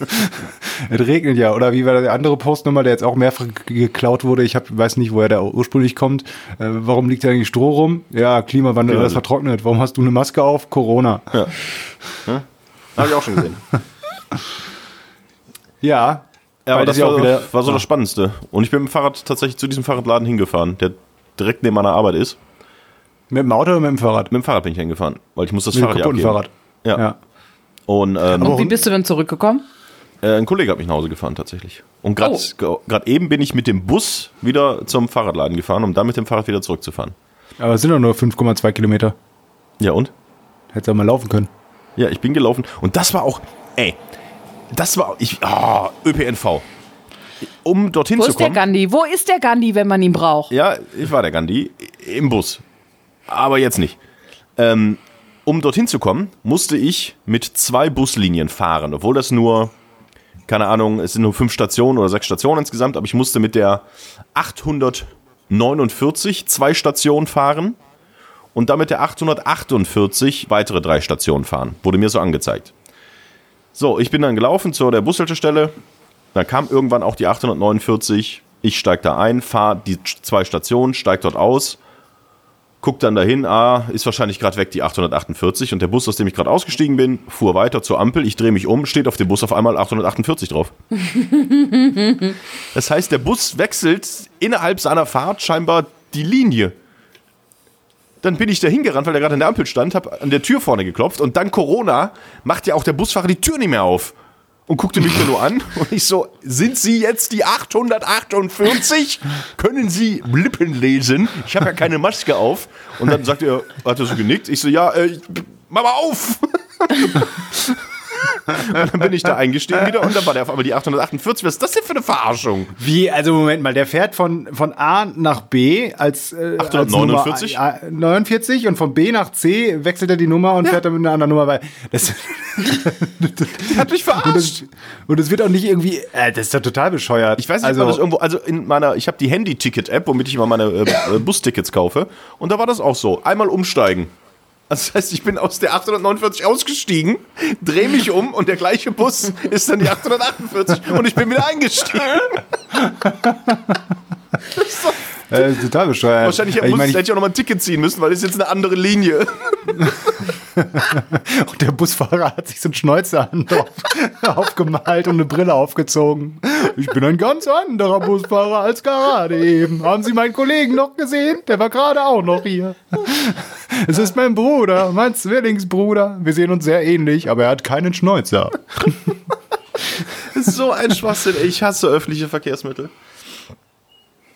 es regnet ja. Oder wie war der andere Post nochmal, der jetzt auch mehrfach geklaut wurde? Ich hab, weiß nicht, woher der ursprünglich kommt. Äh, warum liegt da eigentlich Stroh rum? Ja, Klimawandel, Ja. das vertrocknet. Warum hast du eine Maske auf? Corona. Ja. Habe ich auch schon gesehen. Ja. Ja, aber das ja war, wieder- war so das Spannendste. Und ich bin mit dem Fahrrad tatsächlich zu diesem Fahrradladen hingefahren, der direkt neben meiner Arbeit ist. Mit dem Auto oder mit dem Fahrrad? Mit dem Fahrrad bin ich hingefahren, weil ich muss das Mit dem Fahrrad abgeben. Fahrrad. Ja. Ja. Und ähm, Und wie bist du dann zurückgekommen? äh, ein Kollege hat mich nach Hause gefahren tatsächlich. Und gerade Oh. eben bin ich mit dem Bus wieder zum Fahrradladen gefahren, um dann mit dem Fahrrad wieder zurückzufahren. Aber es sind doch nur 5,2 Kilometer. Ja und? Hättest du mal laufen können. Ja, ich bin gelaufen. Und das war auch, ey, das war, ich, ah, ÖPNV. Um dorthin Wo zu ist der kommen. Gandhi? Wo ist der Gandhi, wenn man ihn braucht? Ja, ich war der Gandhi im Bus. Aber jetzt nicht. Ähm, um dorthin zu kommen, musste ich mit zwei Buslinien fahren, obwohl das nur, keine Ahnung, es sind nur fünf Stationen oder sechs Stationen insgesamt, aber ich musste mit der 849 zwei Stationen fahren und dann mit der 848 weitere drei Stationen fahren. Wurde mir so angezeigt. So, ich bin dann gelaufen zu der Bushaltestelle. Dann kam irgendwann auch die 849. Ich steig da ein, fahre die zwei Stationen, steig dort aus, guck dann dahin, ah, ist wahrscheinlich gerade weg die 848 und der Bus, aus dem ich gerade ausgestiegen bin, fuhr weiter zur Ampel, ich drehe mich um, steht auf dem Bus auf einmal 848 drauf. das heißt, der Bus wechselt innerhalb seiner Fahrt scheinbar die Linie. Dann bin ich da hingerannt, weil er gerade an der Ampel stand, habe an der Tür vorne geklopft und dann Corona macht ja auch der Busfahrer die Tür nicht mehr auf. Und guckte mich dann nur an und ich so, sind Sie jetzt die 848? Können Sie Lippen lesen? Ich habe ja keine Maske auf. Und dann sagt er, hat er so genickt. Ich so, ja, äh, mach mal auf. und dann bin ich da eingestiegen wieder und dann war der auf einmal die 848. Was ist das denn für eine Verarschung? Wie, also Moment mal, der fährt von, von A nach B als, äh, 849? als Nummer, A, 49 und von B nach C wechselt er die Nummer und fährt dann mit einer anderen Nummer bei. Das, hat mich verarscht. und das wird auch nicht irgendwie, äh, das ist doch total bescheuert. Ich weiß nicht, also, ob das irgendwo, also in meiner, ich habe die Handy-Ticket-App, womit ich immer meine äh, äh, Bustickets kaufe. Und da war das auch so. Einmal umsteigen. Also das heißt, ich bin aus der 849 ausgestiegen, drehe mich um und der gleiche Bus ist dann die 848 und ich bin wieder eingestiegen. äh, total bescheuert. Wahrscheinlich ich muss, meine, ich, hätte ich auch nochmal ein Ticket ziehen müssen, weil das ist jetzt eine andere Linie. und der Busfahrer hat sich so ein Schnäuzer aufgemalt und eine Brille aufgezogen. Ich bin ein ganz anderer Busfahrer als gerade eben. Haben Sie meinen Kollegen noch gesehen? Der war gerade auch noch hier. Es ist mein Bruder, mein Zwillingsbruder. Wir sehen uns sehr ähnlich, aber er hat keinen Schnäuzer. So ein Schwachsinn. Ich hasse öffentliche Verkehrsmittel.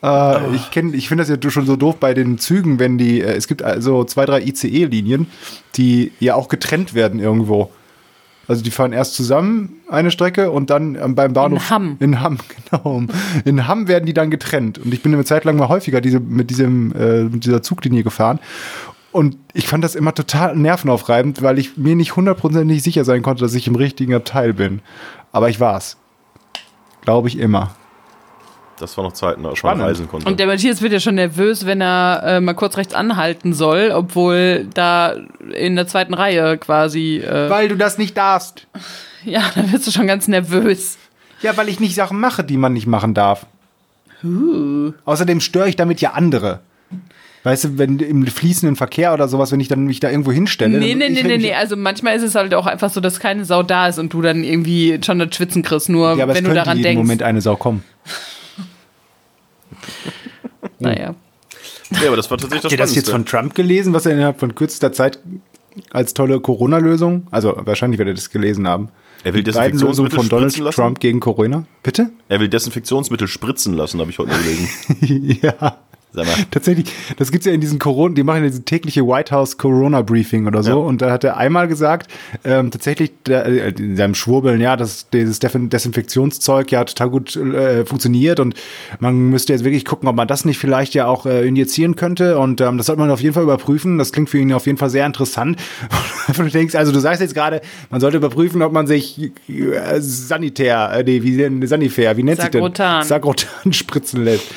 Äh, ich kenn, ich finde das ja schon so doof bei den Zügen, wenn die, äh, es gibt also zwei, drei ICE-Linien, die ja auch getrennt werden irgendwo. Also die fahren erst zusammen eine Strecke und dann ähm, beim Bahnhof. In Hamm. In Hamm, genau. In Hamm werden die dann getrennt. Und ich bin eine Zeit lang mal häufiger diese, mit, diesem, äh, mit dieser Zuglinie gefahren. Und ich fand das immer total nervenaufreibend, weil ich mir nicht hundertprozentig sicher sein konnte, dass ich im richtigen Abteil bin. Aber ich war's. Glaube ich immer. Das war noch Zeiten, als man reisen konnte. Und der Matthias wird ja schon nervös, wenn er äh, mal kurz rechts anhalten soll, obwohl da in der zweiten Reihe quasi. Äh, Weil du das nicht darfst. ja, da wirst du schon ganz nervös. Ja, weil ich nicht Sachen mache, die man nicht machen darf. Außerdem störe ich damit ja andere. Weißt du, wenn im fließenden Verkehr oder sowas, wenn ich dann mich da irgendwo hinstelle. Nee, dann- nee, nee, nee, nee. Also manchmal ist es halt auch einfach so, dass keine Sau da ist und du dann irgendwie schon das Schwitzen kriegst, nur Ja, aber wenn es du daran jeden denkst. Moment eine Sau kommen. Naja. ja, aber das war tatsächlich das Habt ihr das jetzt von. Trump gelesen, was er innerhalb von kürzester Zeit als tolle Corona-Lösung, also wahrscheinlich werdet ihr das gelesen haben. Er will Desinfektionsmittel von Donald spritzen lassen. Trump gegen Corona. Bitte? Er will Desinfektionsmittel spritzen lassen, habe ich heute gelesen. ja. Sag mal. Tatsächlich, das gibt's ja in diesen Corona, die machen ja diese tägliche White House Corona Briefing oder so. Ja. Und da hat er einmal gesagt, ähm, tatsächlich der, äh, in seinem Schwurbeln, ja, dass dieses Desin- Desinfektionszeug ja total gut äh, funktioniert und man müsste jetzt wirklich gucken, ob man das nicht vielleicht ja auch äh, injizieren könnte. Und ähm, das sollte man auf jeden Fall überprüfen. Das klingt für ihn auf jeden Fall sehr interessant. Und du denkst, also du sagst jetzt gerade, man sollte überprüfen, ob man sich äh, sanitär, äh, nee, wie denn Sanifair, wie nennt sich Sagrotan. denn? Sagrotan spritzen lässt.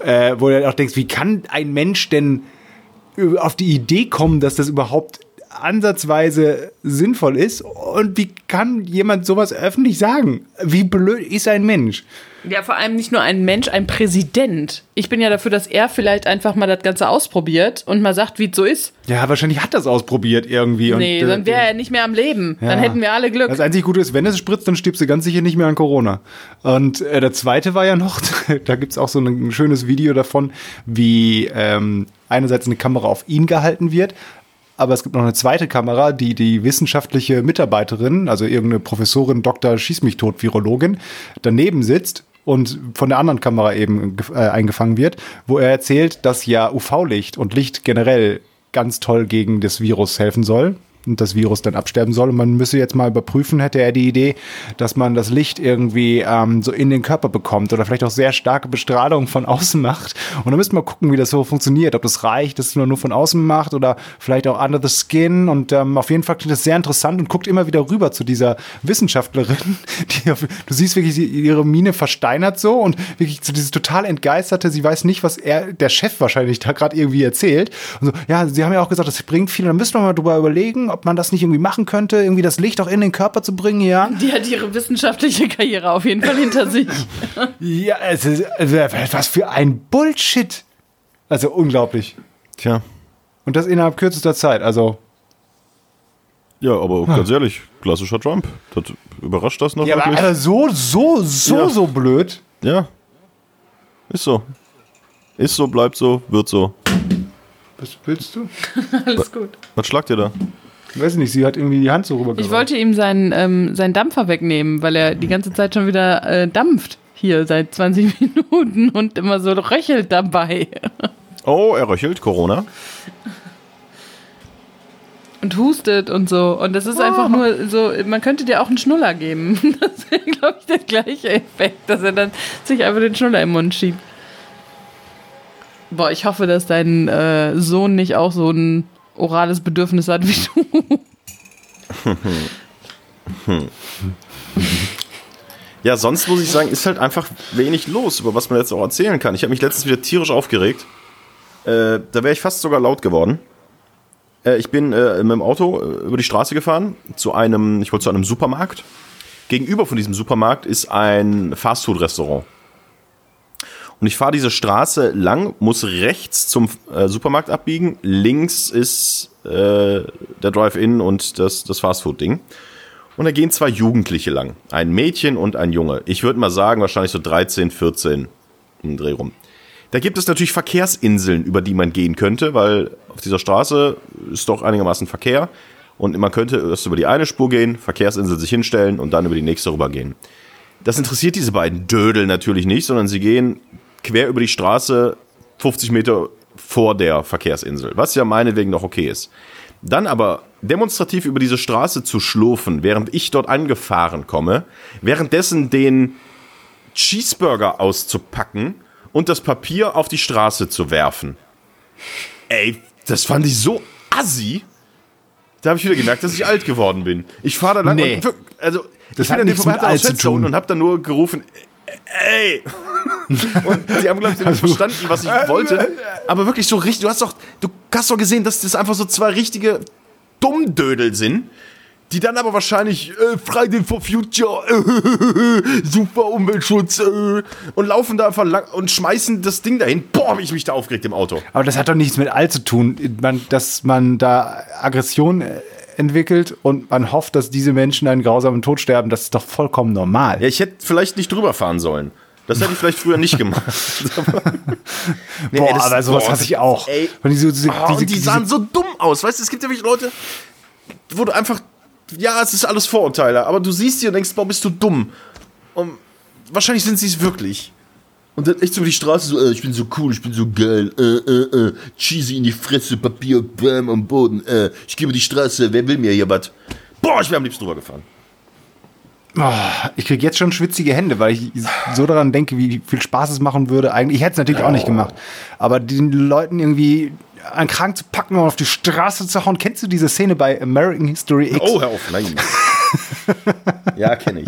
Äh, wo du auch denkst, wie kann ein Mensch denn auf die Idee kommen, dass das überhaupt ansatzweise sinnvoll ist und wie kann jemand sowas öffentlich sagen? Wie blöd ist ein Mensch? Ja, vor allem nicht nur ein Mensch, ein Präsident. Ich bin ja dafür, dass er vielleicht einfach mal das Ganze ausprobiert und mal sagt, wie es so ist. Ja, wahrscheinlich hat das ausprobiert irgendwie. Nee, und, äh, dann wäre er nicht mehr am Leben. Ja. Dann hätten wir alle Glück. Das einzig Gute ist, wenn es spritzt, dann stirbst du ganz sicher nicht mehr an Corona. Und äh, der zweite war ja noch, da gibt's auch so ein schönes Video davon, wie ähm, einerseits eine Kamera auf ihn gehalten wird, aber es gibt noch eine zweite Kamera, die die wissenschaftliche Mitarbeiterin, also irgendeine Professorin, Dr. Schieß mich tot, Virologin, daneben sitzt und von der anderen Kamera eben äh, eingefangen wird, wo er erzählt, dass ja UV-Licht und Licht generell ganz toll gegen das Virus helfen soll und das Virus dann absterben soll. Und man müsse jetzt mal überprüfen, hätte er die Idee, dass man das Licht irgendwie ähm, so in den Körper bekommt oder vielleicht auch sehr starke Bestrahlung von außen macht. Und dann müsste man gucken, wie das so funktioniert, ob das reicht, dass man nur von außen macht oder vielleicht auch under the skin. Und ähm, auf jeden Fall klingt das sehr interessant und guckt immer wieder rüber zu dieser Wissenschaftlerin. Die du siehst wirklich, ihre Miene versteinert so und wirklich so dieses total entgeisterte, sie weiß nicht, was er, der Chef wahrscheinlich da gerade irgendwie erzählt. Und so, ja, sie haben ja auch gesagt, das bringt viel. Dann müssen wir mal drüber überlegen, ob man das nicht irgendwie machen könnte, irgendwie das Licht auch in den Körper zu bringen, ja. Die hat ihre wissenschaftliche Karriere auf jeden Fall hinter sich. Ja, es ist, was für ein Bullshit. Also unglaublich. Tja. Und das innerhalb kürzester Zeit. Also, Ja, aber ganz ehrlich, klassischer Trump. Das überrascht das noch ja, aber wirklich? Alter, so, so, so, Ja. so blöd. Ja. Ist so. Ist so, bleibt so, wird so. Was willst du? Alles gut. Was schlagt ihr da? Ich weiß nicht, sie hat irgendwie die Hand so rüber Ich wollte ihm seinen, ähm, seinen Dampfer wegnehmen, weil er die ganze Zeit schon wieder äh, dampft. Hier seit 20 Minuten und immer so röchelt dabei. Oh, er röchelt, Corona. Und hustet und so. Und das ist einfach nur so, man könnte dir auch einen Schnuller geben. Das wäre, glaube ich, der gleiche Effekt, dass er dann sich einfach den Schnuller im Mund schiebt. Boah, ich hoffe, dass dein äh, Sohn nicht auch so ein orales Bedürfnis hat wie du. Ja, sonst muss ich sagen, ist halt einfach wenig los, über was man jetzt auch erzählen kann. Ich habe mich letztens wieder tierisch aufgeregt. Äh, da wäre ich fast sogar laut geworden. Äh, ich bin äh, mit dem Auto äh, über die Straße gefahren zu einem, ich wollte zu einem Supermarkt. Gegenüber von diesem Supermarkt ist ein Fastfood-Restaurant. Und ich fahre diese Straße lang, muss rechts zum äh, Supermarkt abbiegen. Links ist äh, der Drive-In und das, das Fastfood-Ding. Und da gehen zwei Jugendliche lang. Ein Mädchen und ein Junge. Ich würde mal sagen, wahrscheinlich so 13, 14 im Dreh rum. Da gibt es natürlich Verkehrsinseln, über die man gehen könnte, weil auf dieser Straße ist doch einigermaßen Verkehr. Und man könnte erst über die eine Spur gehen, Verkehrsinsel sich hinstellen und dann über die nächste rübergehen. Das interessiert diese beiden Dödel natürlich nicht, sondern sie gehen quer über die Straße 50 Meter vor der Verkehrsinsel, was ja meinetwegen noch okay ist. Dann aber demonstrativ über diese Straße zu schlurfen, während ich dort angefahren komme, währenddessen den Cheeseburger auszupacken und das Papier auf die Straße zu werfen. Ey, das fand ich so assi. Da habe ich wieder gemerkt, dass ich alt geworden bin. Ich fahre da lang Nee. und also Das ich hat bin an dem nichts vorbei, alt aufs zu Fenster tun. Und habe dann nur gerufen, ey. und sie haben, glaube ich, nicht verstanden, was ich wollte. Aber wirklich so richtig, du hast doch, du hast doch gesehen, dass das einfach so zwei richtige Dummdödel sind. Die dann aber wahrscheinlich äh, Friday for Future, äh, super Umweltschutz äh, und laufen da einfach lang und schmeißen das Ding dahin. Boah, hab ich mich da aufgeregt im Auto. Aber das hat doch nichts mit alt zu tun, man, dass man da Aggression äh, entwickelt und man hofft, dass diese Menschen einen grausamen Tod sterben. Das ist doch vollkommen normal. Ja, ich hätte vielleicht nicht drüber fahren sollen. Das hätte ich vielleicht früher nicht gemacht. Nee, Boah, ey, das- aber sowas hasse ich auch. Ey, Wenn die so, diese, Ah, diese, und die sahen so dumm aus. Weißt du, es gibt ja wirklich Leute, wo du einfach, ja, es ist alles Vorurteile, aber du siehst sie und denkst, boah, bist du dumm. Und wahrscheinlich sind sie es wirklich. Und dann echt so über die Straße so, äh, ich bin so cool, ich bin so geil, äh, äh, äh, cheesy in die Fresse, Papier, bam, am Boden, äh, ich gebe die Straße, wer will mir hier was? Boah, ich wäre am liebsten drüber gefahren. Ich kriege jetzt schon schwitzige Hände, weil ich so daran denke, wie viel Spaß es machen würde. Eigentlich, ich hätte es natürlich auch nicht gemacht. Aber den Leuten irgendwie an Krank zu packen und auf die Straße zu hauen. Kennst du diese Szene bei American History X? Oh, hör auf, nein. Ja, kenne ich.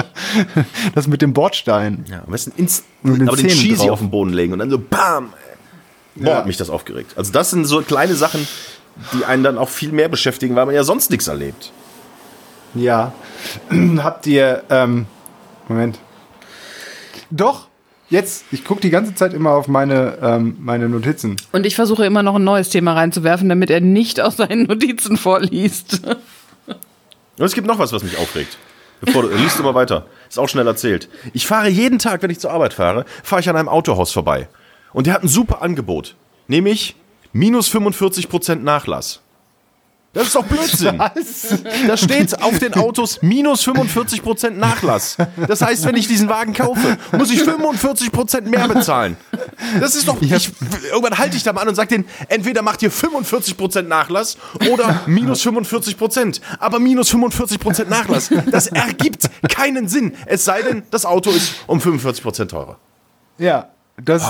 Das mit dem Bordstein. Ja, am besten ins, Und den aber den Zähnen Cheesy drauf. auf den Boden legen und dann so BAM! Boah, Ja. hat mich das aufgeregt. Also das sind so kleine Sachen, die einen dann auch viel mehr beschäftigen, weil man ja sonst nichts erlebt. Ja. Habt ihr, ähm, Moment. Doch, jetzt, ich gucke die ganze Zeit immer auf meine, ähm, meine Notizen. Und ich versuche immer noch ein neues Thema reinzuwerfen, damit er nicht aus seinen Notizen vorliest. Und es gibt noch was, was mich aufregt. Bevor du, liest du mal weiter. Ist auch schnell erzählt. Ich fahre jeden Tag, wenn ich zur Arbeit fahre, fahre ich an einem Autohaus vorbei. Und der hat ein super Angebot. Nämlich minus 45% Nachlass. Das ist doch Blödsinn. Da steht auf den Autos minus 45% Nachlass. Das heißt, wenn ich diesen Wagen kaufe, muss ich 45% mehr bezahlen. Das ist doch. Ich, irgendwann halte ich da mal an und sage denen, entweder macht ihr 45% Nachlass oder minus 45%. Aber minus 45% Nachlass, das ergibt keinen Sinn. Es sei denn, das Auto ist um 45% teurer. Ja, das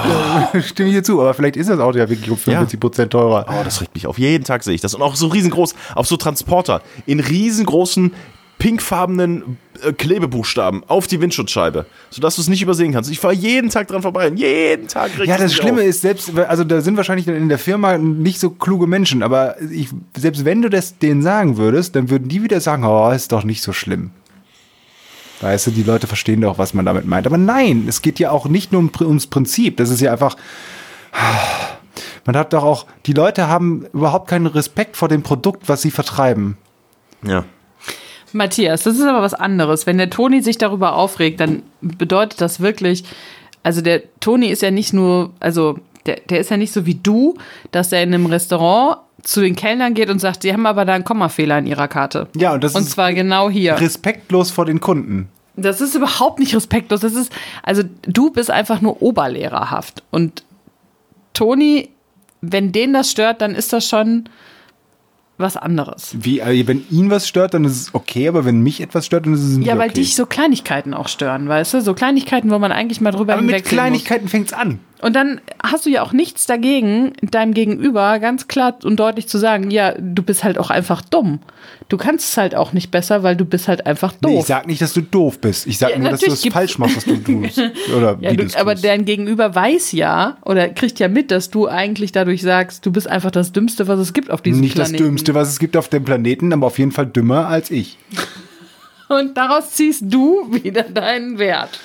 äh, stimme ich hier zu. Aber vielleicht ist das Auto ja wirklich um 45 Prozent teurer. Oh, das regt mich auf. Jeden Tag sehe ich das. Und auch so riesengroß, auf so Transporter, in riesengroßen, pinkfarbenen äh, Klebebuchstaben auf die Windschutzscheibe, sodass du es nicht übersehen kannst. Ich fahre jeden Tag dran vorbei und jeden Tag Ja, das Schlimme auf. ist, selbst, also da sind wahrscheinlich dann in der Firma nicht so kluge Menschen, aber ich, selbst wenn du das denen sagen würdest, dann würden die wieder sagen, oh, ist doch nicht so schlimm. Weißt du, die Leute verstehen doch, was man damit meint. Aber nein, es geht ja auch nicht nur um, ums Prinzip. Das ist ja einfach. Man hat doch auch, die Leute haben überhaupt keinen Respekt vor dem Produkt, was sie vertreiben. Ja. Matthias, das ist aber was anderes. Wenn der Toni sich darüber aufregt, dann bedeutet das wirklich, also der Toni ist ja nicht nur, also der, der ist ja nicht so wie du, dass er in einem Restaurant zu den Kellnern geht und sagt, sie haben aber da einen Kommafehler in ihrer Karte. Ja, und das Und ist zwar genau hier. respektlos vor den Kunden. Das ist überhaupt nicht respektlos. Das ist, also du bist einfach nur oberlehrerhaft. Und Toni, wenn den das stört, dann ist das schon was anderes. Wie, äh, wenn ihn was stört, dann ist es okay, aber wenn mich etwas stört, dann ist es nicht Ja, okay. weil dich so Kleinigkeiten auch stören, weißt du? So Kleinigkeiten, wo man eigentlich mal drüber aber mit hinwegsehen Kleinigkeiten fängt's an. Und dann hast du ja auch nichts dagegen, deinem Gegenüber ganz klar und deutlich zu sagen, ja, du bist halt auch einfach dumm. Du kannst es halt auch nicht besser, weil du bist halt einfach doof. Nee, ich sag nicht, dass du doof bist. Ich sag Ja, nur, dass du es gibt's- falsch machst, was du tust. Oder Ja, wie du, du's aber tust. dein Gegenüber weiß ja oder kriegt ja mit, dass du eigentlich dadurch sagst, du bist einfach das Dümmste, was es gibt auf diesem Nicht das Planeten. Dümmste, was es gibt auf dem Planeten, aber auf jeden Fall dümmer als ich. Und daraus ziehst du wieder deinen Wert.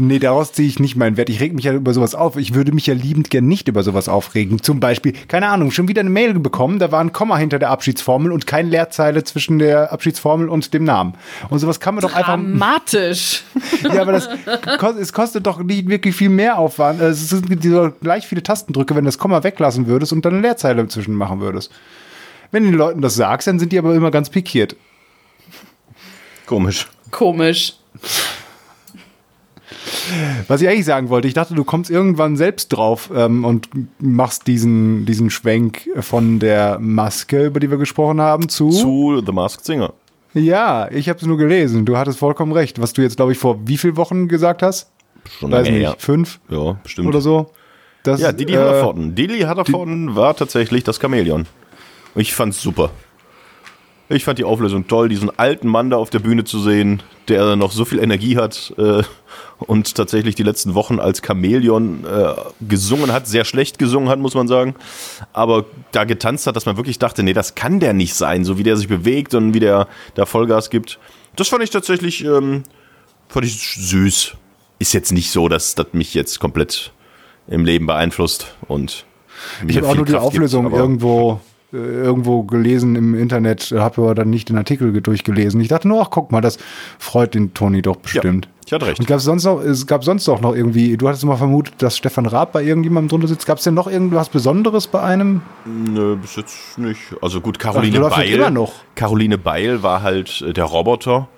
Nee, daraus ziehe ich nicht meinen Wert. Ich reg mich ja über sowas auf. Ich würde mich ja liebend gern nicht über sowas aufregen. Zum Beispiel, keine Ahnung, schon wieder eine Mail bekommen, da war ein Komma hinter der Abschiedsformel und kein Leerzeile zwischen der Abschiedsformel und dem Namen. Und sowas kann man doch einfach. Dramatisch. Ja, aber das es kostet doch nicht wirklich viel mehr Aufwand. Es sind gleich viele Tastendrücke, wenn du das Komma weglassen würdest und dann eine Leerzeile zwischen machen würdest. Wenn du den Leuten das sagst, dann sind die aber immer ganz pikiert. Komisch. Komisch. Was ich eigentlich sagen wollte, ich dachte, du kommst irgendwann selbst drauf ähm, und machst diesen, diesen Schwenk von der Maske, über die wir gesprochen haben, zu. Zu The Masked Singer. Ja, ich habe es nur gelesen. Du hattest vollkommen recht. Was du jetzt, glaube ich, vor wie vielen Wochen gesagt hast? Schon Weiß nicht, her. fünf Ja, bestimmt. oder so. Das, Ja, Didi äh, Hallervorden. Didi Hallervorden war tatsächlich das Chamäleon. Ich fand's super. Ich fand die Auflösung toll, diesen alten Mann da auf der Bühne zu sehen, der noch so viel Energie hat äh, und tatsächlich die letzten Wochen als Chamäleon äh, gesungen hat, sehr schlecht gesungen hat, muss man sagen, aber da getanzt hat, dass man wirklich dachte, nee, das kann der nicht sein, so wie der sich bewegt und wie der da Vollgas gibt. Das fand ich tatsächlich ähm, fand ich süß. Ist jetzt nicht so, dass das mich jetzt komplett im Leben beeinflusst und Ich habe auch nur die Auflösung irgendwo, äh, irgendwo gelesen im Internet, habe aber dann nicht den Artikel ge- durchgelesen. Ich dachte nur, ach guck mal, das freut den Toni doch bestimmt. ich hatte recht. Und gab es sonst noch, es gab sonst auch noch irgendwie, du hattest mal vermutet, dass Stefan Raab bei irgendjemandem drunter sitzt. Gab es denn noch irgendwas Besonderes bei einem? Nö, bis jetzt nicht. Also gut, Caroline Ach, das Beil. immer noch? Caroline Beil war halt äh, der Roboter.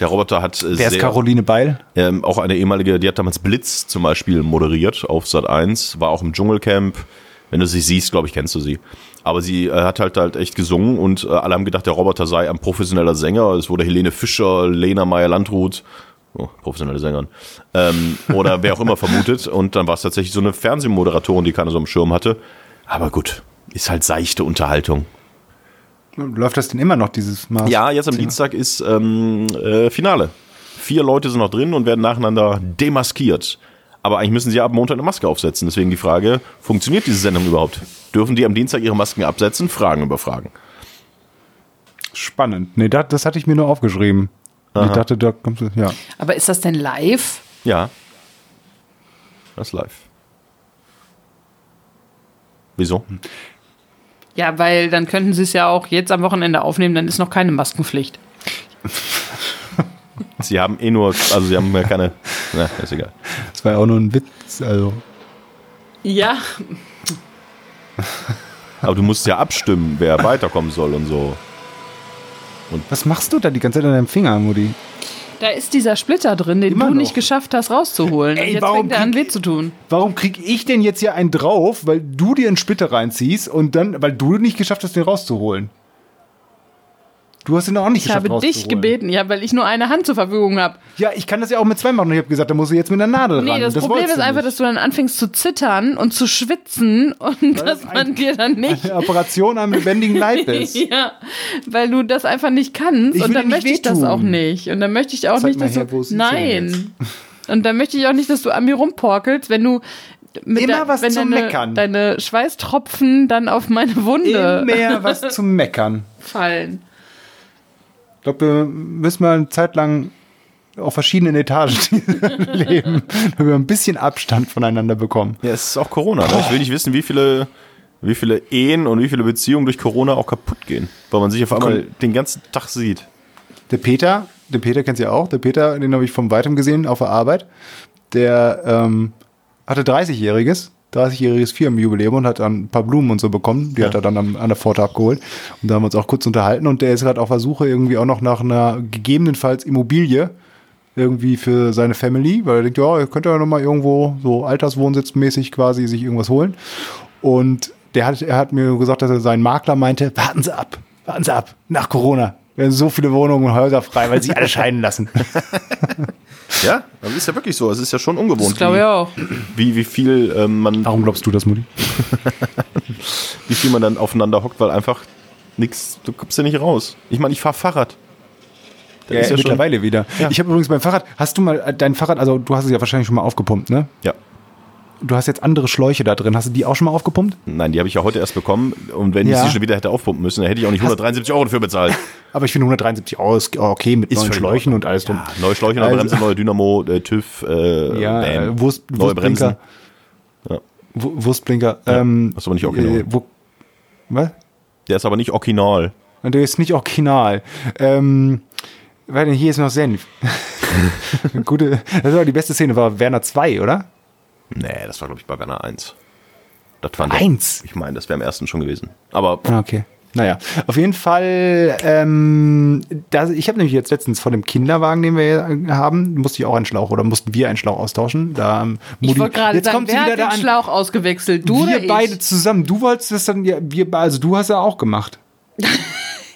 Der Roboter hat äh, Wer ist sehr, Caroline Beil? ähm, auch eine ehemalige, die hat damals Blitz zum Beispiel moderiert auf Sat 1, war auch im Dschungelcamp. Wenn du sie siehst, glaube ich, kennst du sie. Aber sie äh, hat halt halt echt gesungen und äh, alle haben gedacht, der Roboter sei ein professioneller Sänger. Es wurde Helene Fischer, Lena Meyer-Landrut, oh, professionelle Sängerin, ähm, oder wer auch immer vermutet. Und dann war es tatsächlich so eine Fernsehmoderatorin, die keiner so am Schirm hatte. Aber gut, ist halt seichte Unterhaltung. Läuft das denn immer noch, dieses Maß? Ja, jetzt am Dienstag ist ähm, äh, Finale. Vier Leute sind noch drin und werden nacheinander demaskiert. Aber eigentlich müssen sie ab Montag eine Maske aufsetzen. Deswegen die Frage, funktioniert diese Sendung überhaupt? Dürfen die am Dienstag ihre Masken absetzen? Fragen über Fragen. Spannend. Nee, das, das hatte ich mir nur aufgeschrieben. Ich dachte, da kommt ja. Aber ist das denn live? Ja. Das ist live. Wieso? Ja, weil dann könnten sie es ja auch jetzt am Wochenende aufnehmen, dann ist noch keine Maskenpflicht. Sie haben eh nur, also sie haben ja keine, na, ist egal. Das war ja auch nur ein Witz. Also. Ja, Aber du musst ja abstimmen, wer weiterkommen soll und so. Was machst du da die ganze Zeit an deinem Finger, Mutti? da ist dieser Splitter drin, den Immer du noch. nicht geschafft hast rauszuholen. Ey, Und jetzt warum fängt er an krieg- weh zu tun. Warum krieg ich denn jetzt hier einen drauf, weil du dir einen Splitter reinziehst und dann, weil du nicht geschafft hast, den rauszuholen? Du hast ihn auch nicht Ich geschafft habe dich gebeten, ja, weil ich nur eine Hand zur Verfügung habe. Ja, ich kann das ja auch mit zwei machen. Und ich habe gesagt, da musst du jetzt mit einer Nadel Nee, ran. das, Und Problem ist einfach, dass du dann anfängst zu zittern und zu schwitzen und dass es man dir dann nicht. eine Operation am lebendigen Leib ist. Ja, weil du das einfach nicht kannst Ich und dann möchte ich das auch nicht. Und dann möchte ich auch Zeig nicht, dass her, du. Nein. Und dann möchte ich auch nicht, dass du an mir rumporkelst, wenn du mit Immer der, was wenn zu deine, meckern. deine Schweißtropfen dann auf meine Wunde Immer was zu meckern. fallen. Ich glaube, wir müssen mal eine Zeit lang auf verschiedenen Etagen leben, damit wir ein bisschen Abstand voneinander bekommen. Ja, es ist auch Corona. Ne? Ich will nicht wissen, wie viele, wie viele Ehen und wie viele Beziehungen durch Corona auch kaputt gehen. Weil man sich auf einmal den ganzen Tag sieht. Der Peter, den Peter kennst du ja auch, der Peter, den habe ich von weitem gesehen auf der Arbeit. Der ähm, hatte 30-jähriges, 30-jähriges Firmenjubiläum und hat dann ein paar Blumen und so bekommen. Die hat er dann am, an der Pforte abgeholt. Und da haben wir uns auch kurz unterhalten. Und der ist gerade auf der Suche irgendwie auch noch nach einer gegebenenfalls Immobilie irgendwie für seine Family, weil er denkt, ja, er könnte ja noch mal irgendwo so alterswohnsitzmäßig quasi sich irgendwas holen. Und der hat, er hat mir gesagt, dass er sein Makler meinte, warten Sie ab, warten Sie ab, nach Corona. werden so viele Wohnungen und Häuser frei, weil sie alle scheiden lassen. Ja, das ist ja wirklich so. Es ist ja schon ungewohnt, Das glaube ich auch. wie, wie viel ähm, man, Warum glaubst du das, Mutti? wie viel man dann aufeinander hockt, weil einfach nichts, du kommst ja nicht raus. Ich meine, ich fahre Fahrrad. Das Ja, ist ja schon, mittlerweile wieder. Ja. Ich habe übrigens beim Fahrrad, hast du mal äh, dein Fahrrad, also du hast es ja wahrscheinlich schon mal aufgepumpt, ne? ja. Du hast jetzt andere Schläuche da drin. Hast du die auch schon mal aufgepumpt? Nein, die habe ich ja heute erst bekommen. Und wenn Ja. ich sie schon wieder hätte aufpumpen müssen, dann hätte ich auch nicht 173 Euro dafür bezahlt. Aber ich finde 173 Euro ist okay mit Ist neuen Schläuchen und alles drum. Ja, neue Schläuche, neue Also- Bremse, neue Dynamo, äh, TÜV, äh, Ja, Bam. äh, Wurst, neue Bremsen. Wurstblinker. Ja. Wu- Wurstblinker. Ja, Ähm, das ist aber nicht original. Äh, wo, was? Der ist aber nicht original. Und Der ist nicht original. Ähm, warte, hier ist noch Senf. Gute, das war die beste Szene, war Werner 2, oder? Nee, das war, glaube ich, bei Werner 1. Das war Eins? Ich meine, das wäre im ersten schon gewesen. Aber Ah, Okay. Naja, auf jeden Fall, ähm, das, ich habe nämlich jetzt letztens von dem Kinderwagen, den wir hier haben, musste ich auch einen Schlauch oder mussten wir einen Schlauch austauschen. Da, ähm, Ich Mutti- wollte gerade jetzt sagen, kommt sie wer wieder hat da den an. Schlauch ausgewechselt? Du wir oder ich? beide zusammen. Du wolltest das dann, ja, wir, also du hast ja auch gemacht.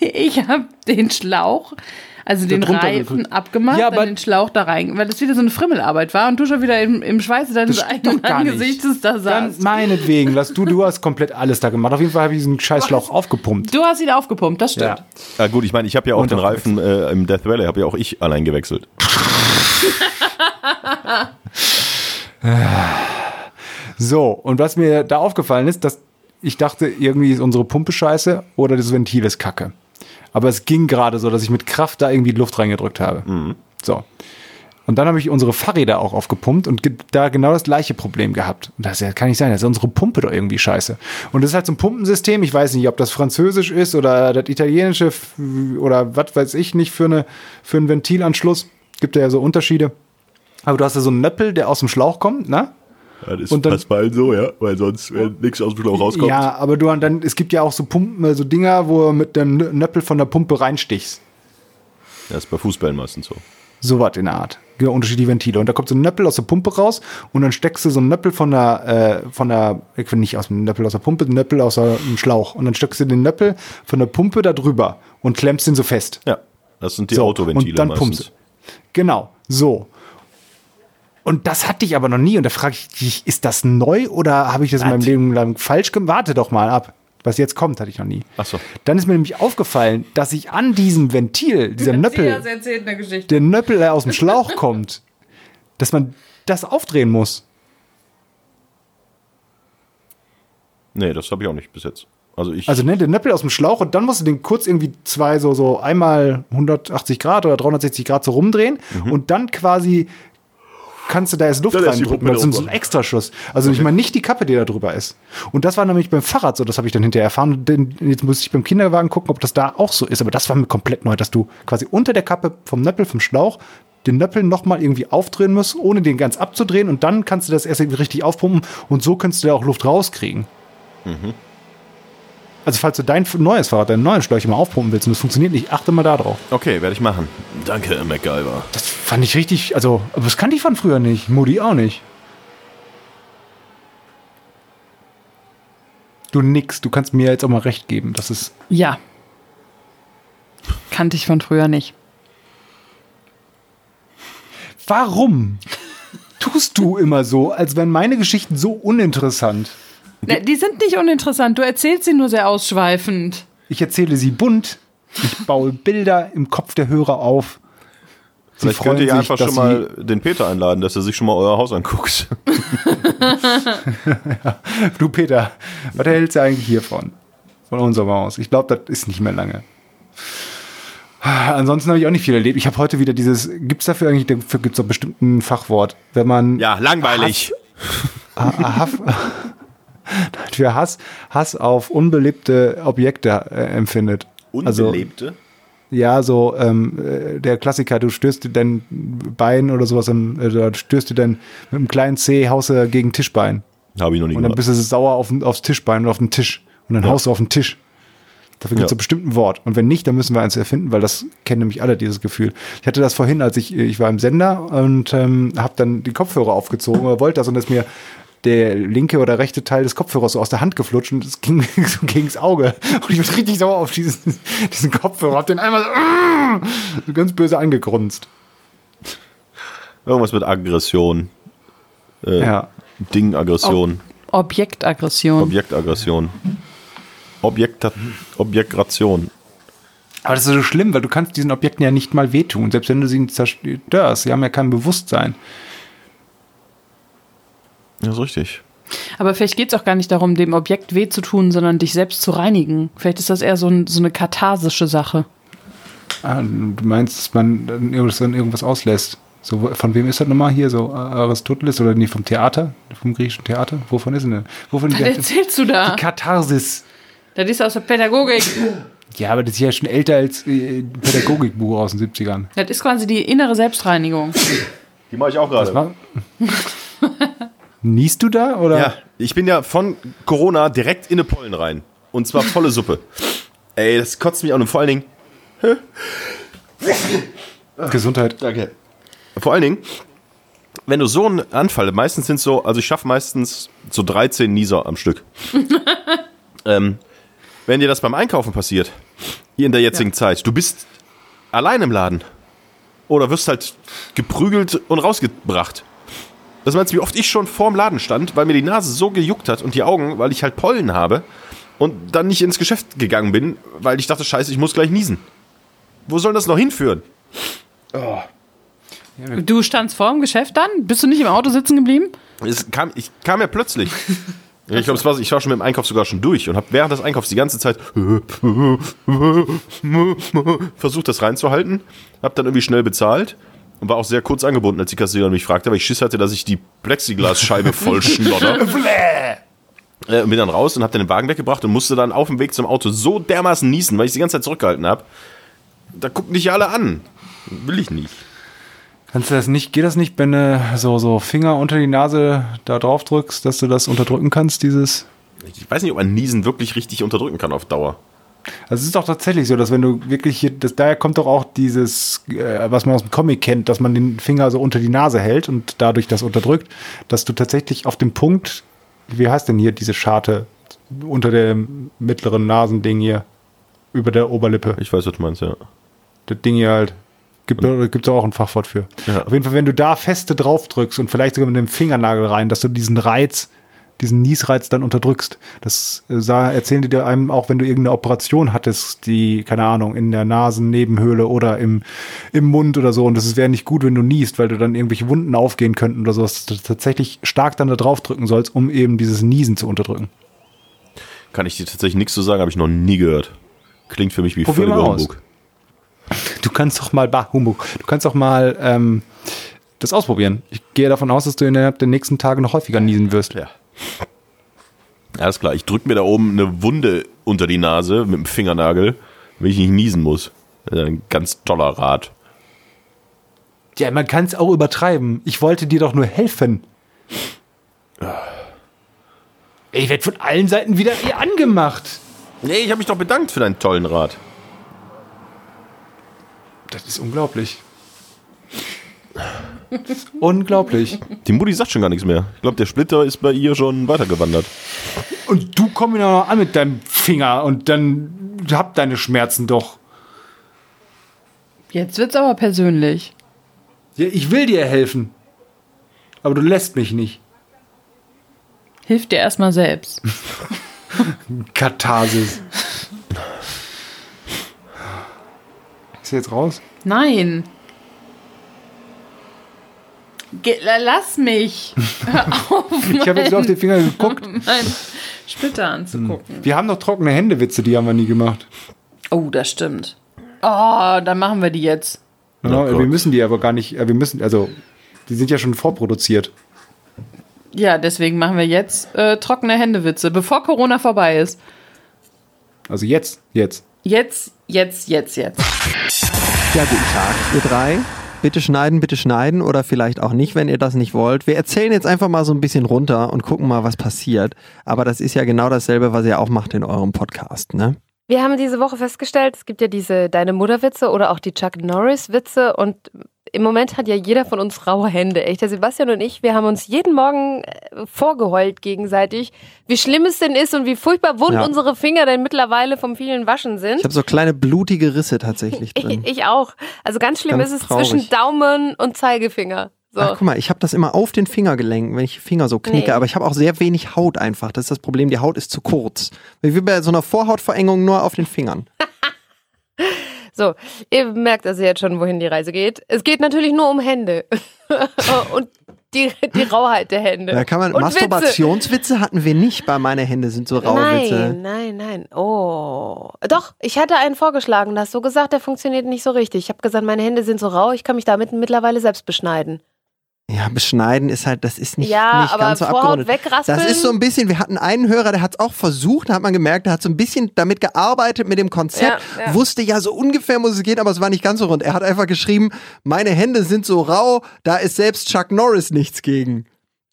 Ich habe den Schlauch, also den Reifen abgemacht, Ja, dann den Schlauch da rein, weil das wieder so eine Frimmelarbeit war und du schon wieder im, im Schweiße deines eigenen. Angesichtes da Dann saßt. meinetwegen, lass du, du hast komplett alles da gemacht. Auf jeden Fall habe ich diesen scheiß Schlauch aufgepumpt. Du hast ihn aufgepumpt, das stimmt. Ja. ja, gut, ich meine, ich habe ja auch Und den Reifen äh, im Death Valley, habe ja auch ich allein gewechselt. So, und was mir da aufgefallen ist, dass ich dachte, irgendwie ist unsere Pumpe scheiße oder das Ventil ist kacke. Aber es ging gerade so, dass ich mit Kraft da irgendwie Luft reingedrückt habe. So. Und dann habe ich unsere Fahrräder auch aufgepumpt und da genau das gleiche Problem gehabt. Und das kann nicht sein, das ist unsere Pumpe doch irgendwie scheiße. Und das ist halt so ein Pumpensystem, ich weiß nicht, ob das französisch ist oder das italienische oder was weiß ich nicht für, eine, für einen Ventilanschluss. Gibt ja so Unterschiede. Aber du hast ja so einen Nöppel, der aus dem Schlauch kommt, ne? Ja, das Und dann- passt bald so, ja, weil sonst wenn nichts aus dem Schlauch rauskommt. Ja, aber du dann, es gibt ja auch so Pumpen, äh, so Dinger, wo du mit dem Nöppel von der Pumpe reinstichst. Das ist bei Fußballen meistens so. So was in der Art. Genau, unterschiedliche Ventile. Und da kommt so ein Nöppel aus der Pumpe raus und dann steckst du so einen Nöppel von der, äh, von der, ich will nicht aus dem Nöppel aus der Pumpe, einen Nöppel aus dem Schlauch. Und dann steckst du den Nöppel von der Pumpe da drüber und klemmst den so fest. Ja, das sind die So, Autoventile und dann meistens. pumpst du. Genau, so. Und das hatte ich aber noch nie. Und da frage ich dich, ist das neu oder habe ich das in meinem? Leben lang falsch gemacht? Warte doch mal ab. Was jetzt kommt, hatte ich noch nie. Ach so. Dann ist mir nämlich aufgefallen, dass ich an diesem Ventil, dieser Nöppel, der Nöppel, der aus dem Schlauch kommt, dass man das aufdrehen muss. Nee, das habe ich auch nicht bis jetzt. Also ich. Also ne, der Nöppel aus dem Schlauch und dann musst du den kurz irgendwie zwei so, so einmal 180 Grad oder 360 Grad so rumdrehen und dann quasi kannst du da erst Luft die reindrücken. Das ist so ein. Extraschuss. Also ich meine nicht die Kappe, die da drüber ist. Und das war nämlich beim Fahrrad so, das habe ich dann hinterher erfahren. Denn jetzt muss ich beim Kinderwagen gucken, ob das da auch so ist. Aber das war mir komplett neu, dass du quasi unter der Kappe vom Nöppel, vom Schlauch, den Nöppel nochmal irgendwie aufdrehen musst, ohne den ganz abzudrehen. Und dann kannst du das erst irgendwie richtig aufpumpen und so kannst du da auch Luft rauskriegen. Also falls du dein neues Fahrrad, deinen neuen Schläuche mal aufpumpen willst und das funktioniert nicht, achte mal da drauf. okay, werde ich machen. Danke, MacGyver. Das fand ich richtig, also, aber das kannte ich von früher nicht. Mutti auch nicht. Du nix, du kannst mir jetzt auch mal recht geben. Das ist. Ja. Kannte ich von früher nicht. Warum tust du immer so, als wären meine Geschichten so uninteressant? Die sind nicht uninteressant, du erzählst sie nur sehr ausschweifend. Ich erzähle sie bunt. Ich baue Bilder im Kopf der Hörer auf. Sie Vielleicht könnt ihr ja freuen einfach sich, schon mal den Peter einladen, dass er sich schon mal euer Haus anguckt. Du Peter, was hältst du eigentlich hiervon? Von unserem Haus? Ich glaube, das ist nicht mehr lange. Ansonsten habe ich auch nicht viel erlebt. Ich habe heute wieder dieses, gibt es dafür eigentlich, dafür gibt es doch bestimmt ein Fachwort, wenn man Ja, langweilig. Hass, für Hass, Hass auf unbelebte Objekte äh, empfindet. Also, Unbelebte? ja, so ähm, äh, der Klassiker, du stößt dir dein Bein oder sowas, an, äh, du stößt dir dann mit einem kleinen C, haust du gegen Tischbein. Habe ich noch nie Und dann gemacht. bist du sauer auf, aufs Tischbein oder auf den Tisch. Und dann Ja. haust du auf den Tisch. Dafür gibt es Ja. ein bestimmtes Wort. Und wenn nicht, dann müssen wir eins erfinden, weil das kennen nämlich alle dieses Gefühl. Ich hatte das vorhin, als ich, ich war im Sender und ähm, habe dann die Kopfhörer aufgezogen oder wollte das und ist mir der linke oder rechte Teil des Kopfhörers so aus der Hand geflutscht und es ging so gegens Auge. Und ich bin richtig sauer auf diesen, diesen Kopfhörer. Hab den einmal so, so ganz böse angegrunzt. Irgendwas mit Aggression. Äh, Ja. Dingaggression. Objektaggression. Objektaggression. Objekt Objektation. Aber das ist so schlimm, weil du kannst diesen Objekten ja nicht mal wehtun, selbst wenn du sie zerstörst. Sie haben ja kein Bewusstsein. Ja, ist richtig. Aber vielleicht geht es auch gar nicht darum, dem Objekt weh zu tun, sondern dich selbst zu reinigen. Vielleicht ist das eher so, ein, so eine katharsische Sache. Ah, du meinst, dass man dann irgendwas, dann irgendwas auslässt. So, von wem ist das nochmal hier? So Aristoteles oder nee, vom Theater? Vom griechischen Theater? Wovon ist denn das? Wovon Was die, erzählst du da? die Katharsis. Das ist aus der Pädagogik. Ja, aber das ist ja schon älter als äh, ein Pädagogikbuch aus den 70ern. Das ist quasi die innere Selbstreinigung. Die mache ich auch gerade. Niest du da? Oder? Ja, ich bin ja von Corona direkt in eine Pollen rein. Und zwar volle Suppe. Ey, das kotzt mich an und vor allen Dingen. Gesundheit. Danke. Vor allen Dingen, wenn du so einen Anfall, meistens sind es so, also ich schaffe meistens so 13 Nieser am Stück. ähm, wenn dir das beim Einkaufen passiert, hier in der jetzigen Zeit, du bist allein im Laden oder wirst halt geprügelt und rausgebracht. Das meinst du, wie oft ich schon vorm Laden stand, weil mir die Nase so gejuckt hat und die Augen, weil ich halt Pollen habe und dann nicht ins Geschäft gegangen bin, weil ich dachte, scheiße, ich muss gleich niesen. Wo soll das noch hinführen? Du standst vor dem Geschäft dann? Bist du nicht im Auto sitzen geblieben? Es kam, ich kam ja plötzlich. Ich glaube, war, ich war schon mit dem Einkauf sogar schon durch und habe während des Einkaufs die ganze Zeit versucht, das reinzuhalten. Habe dann irgendwie schnell bezahlt und war auch sehr kurz angebunden, als die Kassiererin mich fragte, weil ich Schiss hatte, dass ich die Plexiglasscheibe voll schlodder. Äh, und bin dann raus und habe dann den Wagen weggebracht und musste dann auf dem Weg zum Auto so dermaßen niesen, weil ich die ganze Zeit zurückgehalten habe. Da gucken dich alle an. Will ich nicht. Kannst du das nicht, geht das nicht, wenn du so, so Finger unter die Nase da drauf drückst, dass du das unterdrücken kannst, dieses? Ich weiß nicht, ob man Niesen wirklich richtig unterdrücken kann auf Dauer. Also es ist doch tatsächlich so, dass wenn du wirklich hier, das, daher kommt doch auch dieses, äh, was man aus dem Comic kennt, dass man den Finger so unter die Nase hält und dadurch das unterdrückt, dass du tatsächlich auf dem Punkt, wie heißt denn hier diese Scharte unter dem mittleren Nasending hier, über der Oberlippe, Ich weiß, was du meinst, ja. das Ding hier halt, gibt es auch ein Fachwort für. Ja. Auf jeden Fall, wenn du da feste drauf drückst und vielleicht sogar mit dem Fingernagel rein, dass du diesen Reiz, diesen Niesreiz dann unterdrückst. Das äh, sah, erzählen die dir einem auch, wenn du irgendeine Operation hattest, die, keine Ahnung, in der Nasennebenhöhle oder im, im Mund oder so. Und das wäre nicht gut, wenn du niest, weil du dann irgendwelche Wunden aufgehen könnten oder so, dass du tatsächlich stark dann da drauf drücken sollst, um eben dieses Niesen zu unterdrücken. Kann ich dir tatsächlich nichts zu sagen, habe ich noch nie gehört. Klingt für mich wie Probier völliger. Humbug. Du kannst doch mal, bah, Humbug, du kannst doch mal ähm, das ausprobieren. Ich gehe davon aus, dass du innerhalb der nächsten Tage noch häufiger niesen wirst. Ja. Alles klar, ich drücke mir da oben eine Wunde unter die Nase mit dem Fingernagel, wenn ich nicht niesen muss. Das ist ein ganz toller Rat. Ja, man kann es auch übertreiben. Ich wollte dir doch nur helfen. Ich werde von allen Seiten wieder eh angemacht. Nee, ich habe mich doch bedankt für deinen tollen Rat. Das ist unglaublich. Das ist unglaublich. Die Mutti sagt schon gar nichts mehr. Ich glaube, der Splitter ist bei ihr schon weitergewandert. Und du komm mir noch an mit deinem Finger und dann hab deine Schmerzen doch. Jetzt wird's aber persönlich. Ja, ich will dir helfen. Aber du lässt mich nicht. Hilf dir erstmal selbst. Katharsis. Ist sie jetzt raus? Nein. Ge lass mich. Hör auf, Ich habe jetzt auf den Finger geguckt. meinen Splitter anzugucken. Wir haben noch trockene Händewitze, die haben wir nie gemacht. Oh, das stimmt. Oh, dann machen wir die jetzt. Ja, Gott. wir müssen die aber gar nicht, äh, wir müssen, also, die sind ja schon vorproduziert. Ja, deswegen machen wir jetzt äh, trockene Händewitze, bevor Corona vorbei ist. Also jetzt, jetzt. Jetzt, jetzt, jetzt, jetzt. Ja, guten Tag, ihr drei. Bitte schneiden, bitte schneiden oder vielleicht auch nicht, wenn ihr das nicht wollt. Wir erzählen jetzt einfach mal so ein bisschen runter und gucken mal, was passiert. Aber das ist ja genau dasselbe, was ihr auch macht in eurem Podcast, ne? Wir haben diese Woche festgestellt, es gibt ja diese Deine Mutter-Witze oder auch die Chuck Norris-Witze und im Moment hat ja jeder von uns raue Hände. Echt, der Sebastian und ich, wir haben uns jeden Morgen äh, vorgeheult gegenseitig, wie schlimm es denn ist und wie furchtbar wund Ja. unsere Finger denn mittlerweile vom vielen Waschen sind. Ich habe so kleine blutige Risse tatsächlich Ich, drin. ich auch. Also ganz schlimm Ganz ist es traurig. zwischen Daumen und Zeigefinger. So. Ach, guck mal, ich habe das immer auf den Fingergelenken, wenn ich Finger so knicke, Nee. aber ich habe auch sehr wenig Haut einfach. Das ist das Problem, die Haut ist zu kurz. Wie bei so einer Vorhautverengung nur auf den Fingern. So, ihr merkt also jetzt schon, wohin die Reise geht. Es geht natürlich nur um Hände. und die, die Rauheit der Hände. Da kann man und Witze. Masturbationswitze hatten wir nicht bei meine Hände sind so rau Witze. Nein, nein, nein. Oh. Doch, ich hatte einen vorgeschlagen, da hast du gesagt, der funktioniert nicht so richtig. Ich habe gesagt, meine Hände sind so rau, ich kann mich damit mittlerweile selbst beschneiden. Ja, beschneiden ist halt, das ist nicht, Ja, nicht aber ganz so abgerundet. wegraspeln? Das ist so ein bisschen, wir hatten einen Hörer, der hat es auch versucht, da hat man gemerkt, der hat so ein bisschen damit gearbeitet mit dem Konzept, Ja, ja. wusste ja so ungefähr, muss es gehen, aber es war nicht ganz so rund. Er hat einfach geschrieben, meine Hände sind so rau, da ist selbst Chuck Norris nichts gegen.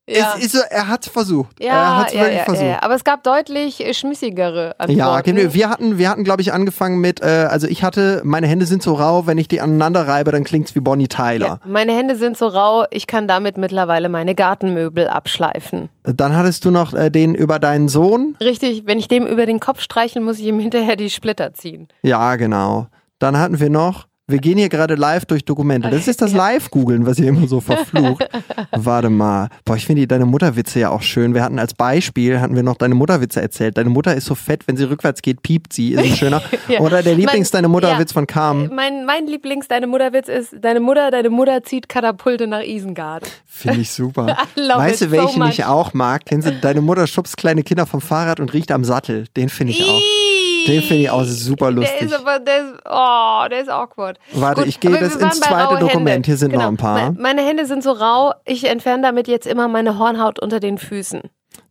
Ja. Es ist so, er hat es versucht. er Ja, hat es ja, wirklich ja, versucht. ja. Aber es gab deutlich äh, schmissigere Antworten. Ja, genau. wir hatten, wir hatten, glaube ich, angefangen mit, äh, also ich hatte, meine Hände sind so rau, wenn ich die aneinander reibe, dann klingt's wie Bonnie Tyler. Meine Hände sind so rau, ich kann damit mittlerweile meine Gartenmöbel abschleifen. Dann hattest du noch äh, den über deinen Sohn. Richtig, wenn ich dem über den Kopf streicheln, muss ich ihm hinterher die Splitter ziehen. Ja, genau. Dann hatten wir noch, wir gehen hier gerade live durch Dokumente. Das ist das Live-Googeln, was ihr immer so verflucht. Warte mal. Boah, ich finde deine Mutterwitze ja auch schön. Wir hatten als Beispiel, hatten wir noch deine Mutterwitze erzählt. Deine Mutter ist so fett, wenn sie rückwärts geht, piept sie. Ist ein schöner. Ja. Oder der Lieblings Mein- deine Mutterwitz ja. von Carmen. Mein, mein Lieblings, deine Mutterwitz ist, deine Mutter, deine Mutter zieht Katapulte nach Isengard. Finde ich super. Weißt du, welchen so ich auch mag? Kennst du, deine Mutter schubst kleine Kinder vom Fahrrad und riecht am Sattel. Den finde ich auch. Den finde ich auch super Der lustig. ist aber, der ist, oh, der ist awkward. Warte, ich gehe das ins zweite Dokument. Hände. Hier sind noch Genau. ein paar. Me- Meine Hände sind so rau, ich entferne damit jetzt immer meine Hornhaut unter den Füßen.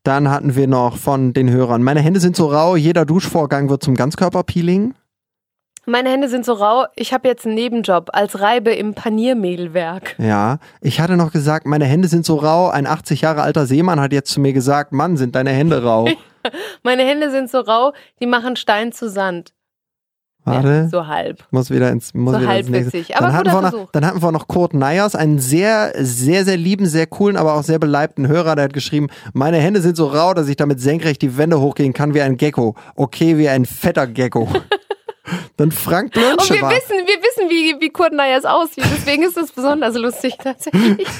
Dann hatten wir noch von den Hörern. Meine Hände sind so rau, jeder Duschvorgang wird zum Ganzkörperpeeling. Meine Hände sind so rau, ich habe jetzt einen Nebenjob als Reibe im Paniermehlwerk. Ja, ich hatte noch gesagt, meine Hände sind so rau. Ein 80 Jahre alter Seemann hat jetzt zu mir gesagt, Mann, sind deine Hände rau. Meine Hände sind so rau, die machen Stein zu Sand. Warte, Ja, so halb. muss wieder ins, muss So wieder ins nächste. halbwitzig, aber Dann hatten, noch, dann hatten wir noch Kurt Neyers, einen sehr, sehr, sehr lieben, sehr coolen, aber auch sehr beleibten Hörer, der hat geschrieben, meine Hände sind so rau, dass ich damit senkrecht die Wände hochgehen kann wie ein Gecko. Okay, wie ein fetter Gecko. Dann Frank Und Blönsche wir war. wissen, wir wissen, wie, wie Kurt Neyers aussieht. Deswegen ist es besonders lustig tatsächlich.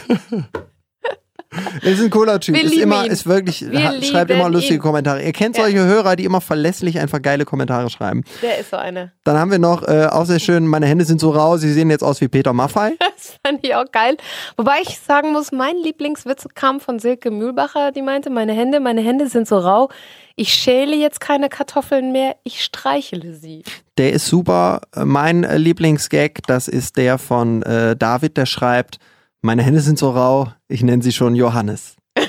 ist ein cooler Typ. Wir Ist, immer, ihn. ist wirklich, Wir schreibt immer lustige ihn. Kommentare. Ihr kennt Ja. solche Hörer, die immer verlässlich einfach geile Kommentare schreiben. Der ist so eine. Dann haben wir noch, äh, auch sehr schön, meine Hände sind so rau, sie sehen jetzt aus wie Peter Maffei. Das fand ich auch geil. Wobei ich sagen muss, mein Lieblingswitz kam von Silke Mühlbacher, die meinte, meine Hände, meine Hände sind so rau. Ich schäle jetzt keine Kartoffeln mehr, ich streichele sie. Der ist super. Mein Lieblingsgag, das ist der von äh, David, der schreibt, meine Hände sind so rau, ich nenne sie schon Johannes.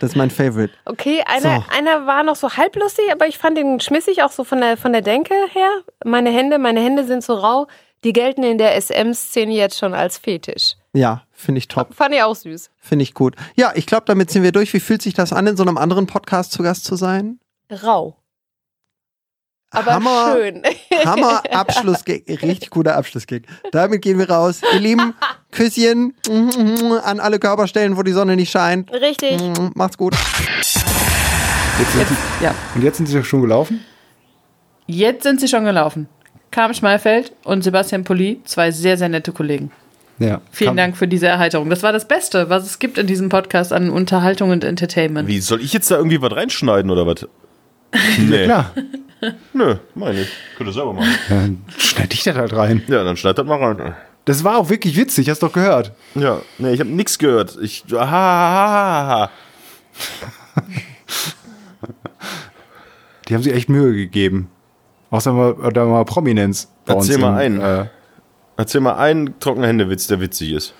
Das ist mein Favorite. Okay, einer, So. einer war noch so halblustig, aber ich fand ihn schmissig, auch so von der, von der Denke her. Meine Hände, meine Hände sind so rau, die gelten in der SM-Szene jetzt schon als Fetisch. Ja, finde ich top. Fand ich auch süß. Finde ich gut. Ja, ich glaube, damit sind wir durch. Wie fühlt sich das an, in so einem anderen Podcast zu Gast zu sein? Rau. Aber Hammer, schön. Hammer Abschlussgag. Richtig guter Abschlussgag. Damit gehen wir raus. Ihr Lieben, Küsschen an alle Körperstellen, wo die Sonne nicht scheint. Richtig. Macht's gut. Jetzt, ja. Und jetzt sind sie doch schon gelaufen? Jetzt sind sie schon gelaufen. Carmen Schmalfeld und Sebastian Poli, zwei sehr, sehr nette Kollegen. Ja. Vielen Kam- Dank für diese Erheiterung. Das war das Beste, was es gibt in diesem Podcast an Unterhaltung und Entertainment. Wie, soll ich jetzt da irgendwie was reinschneiden oder was? Nee. Klar. Nö, meine ich. Könnte selber machen. Dann schneid dich das halt rein. Ja, dann schneid das mal rein. Das war auch wirklich witzig, hast du doch gehört. Ja, nee, ich habe nichts gehört. Ich. Ha, ha, ha, ha. Die haben sich echt Mühe gegeben. Außer mal, oder mal Prominenz. bei Erzähl uns mal im, einen. Äh, Erzähl mal einen trockenen Händewitz, der witzig ist.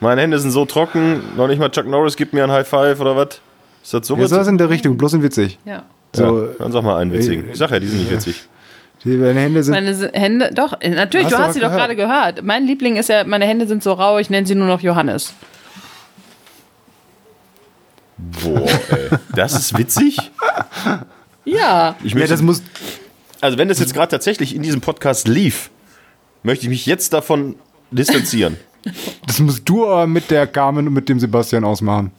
Meine Hände sind so trocken, noch nicht mal Chuck Norris gibt mir ein High Five oder was? Ist das ja, sowas? sowas in der Richtung, bloß in witzig. Ja. So, ja, dann sag mal einen witzigen. Ich sag ja, die sind nicht witzig. Die, deine Hände sind. Meine Hände, doch, äh, natürlich, Hast du hast sie doch gerade gehört. Mein Liebling ist ja, meine Hände sind so rau, ich nenne sie nur noch Johannes. Boah, ey. Das ist witzig? Ja. Ich ja, möchte, das muss. also wenn das jetzt gerade tatsächlich in diesem Podcast lief, möchte ich mich jetzt davon distanzieren. Das musst du aber mit der Carmen und mit dem Sebastian ausmachen.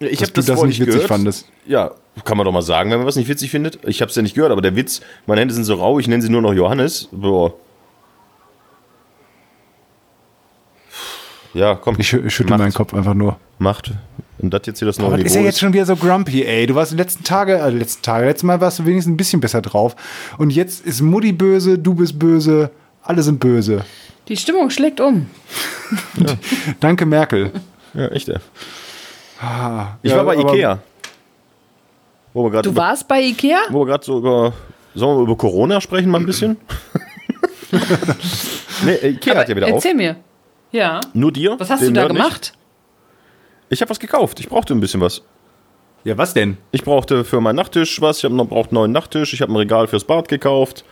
Ja, ich Dass habe du das, das nicht witzig gehört. fandest. Ja, kann man doch mal sagen, wenn man was nicht witzig findet. Ich habe es ja nicht gehört, aber der Witz, meine Hände sind so rau, ich nenne sie nur noch Johannes. Boah. Ja, komm. Ich, schü- ich schüttel Macht. meinen Kopf einfach nur. Macht. Und das jetzt hier das neue Niveau ist ja jetzt schon wieder so grumpy, ey. Du warst die letzten Tage, äh, letzten Tage, letztes Mal warst du wenigstens ein bisschen besser drauf. Und jetzt ist Mutti böse, du bist böse, alle sind böse. Die Stimmung schlägt um. Danke, Merkel. Ja, echt, ey. Ah, Ich ja, war bei aber- Ikea. Wo wir Du über, warst bei Ikea? wo wir gerade so über, sollen wir über Corona sprechen mal ein bisschen? nee, Ikea hat ja wieder auf. Erzähl mir. Ja. Nur dir? Was hast du da Nerd nicht? gemacht? Ich habe was gekauft. Ich brauchte ein bisschen was. Ja, was denn? Ich brauchte für meinen Nachttisch was. Ich habe noch braucht einen neuen Nachttisch. Ich habe ein Regal fürs Bad gekauft.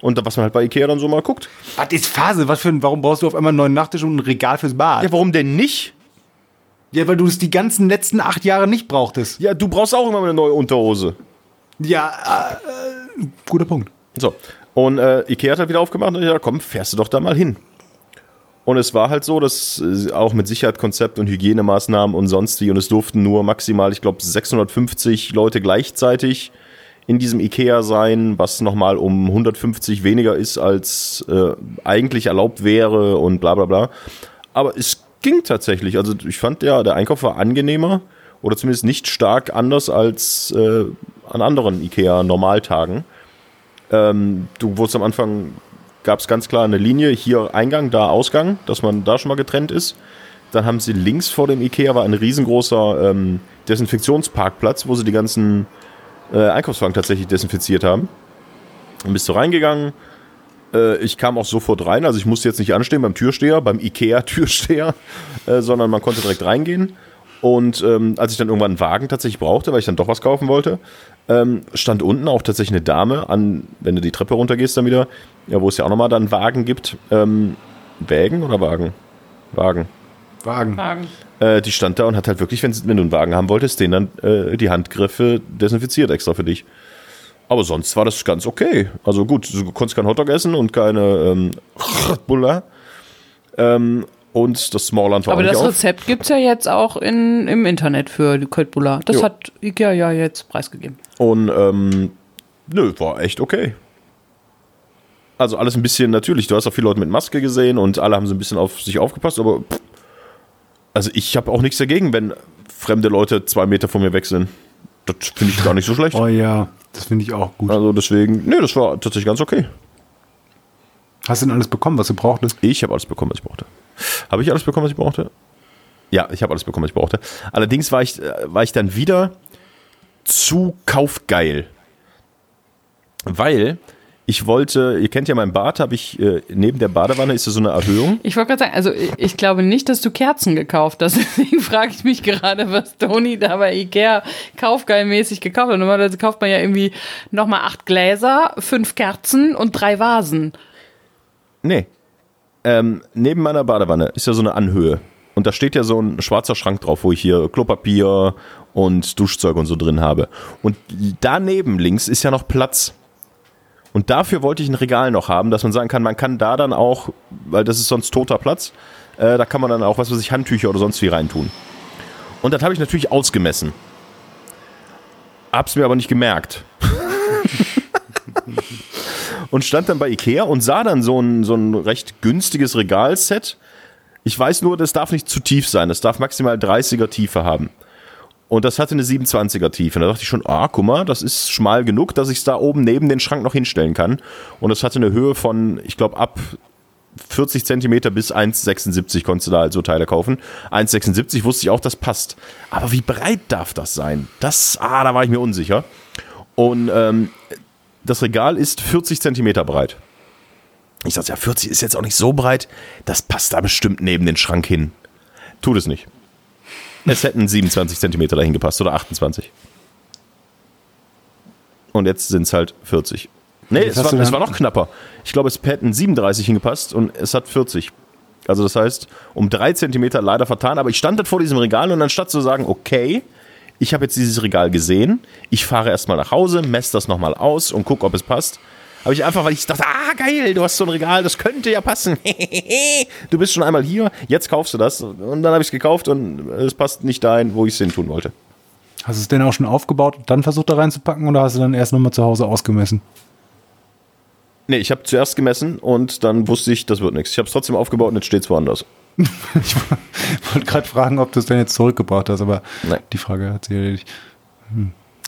Und da- was man halt bei Ikea dann so mal guckt. Was ist Phase? Was für ein, warum brauchst du auf einmal einen neuen Nachttisch und ein Regal fürs Bad? Ja, warum denn nicht? Ja, weil du es die ganzen letzten acht Jahre nicht brauchtest. Ja, du brauchst auch immer eine neue Unterhose. Ja, äh, guter Punkt. So. Und äh, Ikea hat halt wieder aufgemacht und ich dachte, komm, fährst du doch da mal hin. Und es war halt so, dass äh, auch mit Sicherheitskonzept und Hygienemaßnahmen und sonst wie, und es durften nur maximal, ich glaube, 650 Leute gleichzeitig in diesem Ikea sein, was nochmal um 150 weniger ist, als äh, eigentlich erlaubt wäre und bla bla bla. Aber es ging tatsächlich. Also ich fand, ja, der Einkauf war angenehmer oder zumindest nicht stark anders als äh, an anderen Ikea-Normaltagen. Ähm, du wurdest am Anfang, gab es ganz klar eine Linie, hier Eingang, da Ausgang, dass man da schon mal getrennt ist. Dann haben sie links vor dem Ikea war ein riesengroßer ähm, Desinfektionsparkplatz, wo sie die ganzen äh, Einkaufswagen tatsächlich desinfiziert haben. Dann bist du reingegangen. Äh, ich kam auch sofort rein, also ich musste jetzt nicht anstehen beim Türsteher, beim Ikea-Türsteher, äh, sondern man konnte direkt reingehen. Und ähm, als ich dann irgendwann einen Wagen tatsächlich brauchte, weil ich dann doch was kaufen wollte, ähm, stand unten auch tatsächlich eine Dame an, wenn du die Treppe runtergehst dann wieder, ja, wo es ja auch nochmal dann Wagen gibt. Ähm, Wägen oder Wagen? Wagen. Wagen. Fragen. Äh, die stand da und hat halt wirklich, wenn, wenn du einen Wagen haben wolltest, den dann äh, die Handgriffe desinfiziert extra für dich. Aber sonst war das ganz okay. Also gut, du konntest kein Hotdog essen und keine ähm, Bulla. Ähm, und das Smallland war Aber das. Rezept gibt es ja jetzt auch in, im Internet für die Köttbullar. Das Jo. hat Ikea ja jetzt preisgegeben. Und ähm, nö, war echt okay. Also alles ein bisschen natürlich. Du hast auch viele Leute mit Maske gesehen und alle haben so ein bisschen auf sich aufgepasst, aber pff, Also ich habe auch nichts dagegen, wenn fremde Leute zwei Meter von mir weg sind. Das finde ich gar nicht so schlecht. Oh ja, das finde ich auch gut. Also deswegen, nee, das war tatsächlich ganz okay. Hast du denn alles bekommen, was du brauchtest? Ich habe alles bekommen, was ich brauchte. Habe ich alles bekommen, was ich brauchte? Ja, ich habe alles bekommen, was ich brauchte. Allerdings war ich, äh, war ich dann wieder zu kaufgeil. Weil ich wollte, ihr kennt ja mein Bad, habe ich äh, neben der Badewanne ist da so eine Erhöhung. Ich wollte gerade sagen, also ich, ich glaube nicht, dass du Kerzen gekauft hast. Deswegen frage ich mich gerade, was Toni da bei Ikea kaufgeilmäßig gekauft hat. Normalerweise kauft man ja irgendwie nochmal acht Gläser, fünf Kerzen und drei Vasen. Nee. Ähm, neben meiner Badewanne ist ja so eine Anhöhe. Und da steht ja so ein schwarzer Schrank drauf, wo ich hier Klopapier und Duschzeug und so drin habe. Und daneben links ist ja noch Platz. Und dafür wollte ich ein Regal noch haben, dass man sagen kann, man kann da dann auch, weil das ist sonst toter Platz, äh, da kann man dann auch, was weiß ich, Handtücher oder sonst wie reintun. Und das habe ich natürlich ausgemessen. Hab's mir aber nicht gemerkt. und stand dann bei Ikea und sah dann so ein, so ein recht günstiges Regalset. Ich weiß nur, das darf nicht zu tief sein. Das darf maximal 30er Tiefe haben. Und das hatte eine 27er Tiefe. Und da dachte ich schon, ah, guck mal, das ist schmal genug, dass ich es da oben neben den Schrank noch hinstellen kann. Und das hatte eine Höhe von, ich glaube, ab 40 Zentimeter bis 1,76 konntest du da halt so Teile kaufen. 1,76 wusste ich auch, das passt. Aber wie breit darf das sein? Das, ah, da war ich mir unsicher. Und ähm, das Regal ist 40 Zentimeter breit. Ich dachte, ja, 40 ist jetzt auch nicht so breit. Das passt da bestimmt neben den Schrank hin. Tut es nicht. Es hätten 27 Zentimeter dahin gepasst oder 28. Und jetzt sind es halt 40. Nee, es war, es war noch knapper. Ich glaube, es hätten 37 hingepasst und es hat 40. Also das heißt, um drei Zentimeter leider vertan. Aber ich stand dann vor diesem Regal und anstatt zu sagen, okay, ich habe jetzt dieses Regal gesehen, ich fahre erstmal nach Hause, messe das nochmal aus und gucke, ob es passt, habe ich einfach, weil ich dachte, ah geil, du hast so ein Regal, das könnte ja passen. du bist schon einmal hier, jetzt kaufst du das. Und dann habe ich es gekauft und es passt nicht dahin, wo ich es hin tun wollte. Hast du es denn auch schon aufgebaut und dann versucht da reinzupacken oder hast du dann erst nochmal zu Hause ausgemessen? Nee, ich habe zuerst gemessen und dann wusste ich, das wird nichts. Ich habe es trotzdem aufgebaut und jetzt steht es woanders. Ich wollte gerade fragen, ob du es denn jetzt zurückgebracht hast, aber Nein. die Frage hat sie erledigt.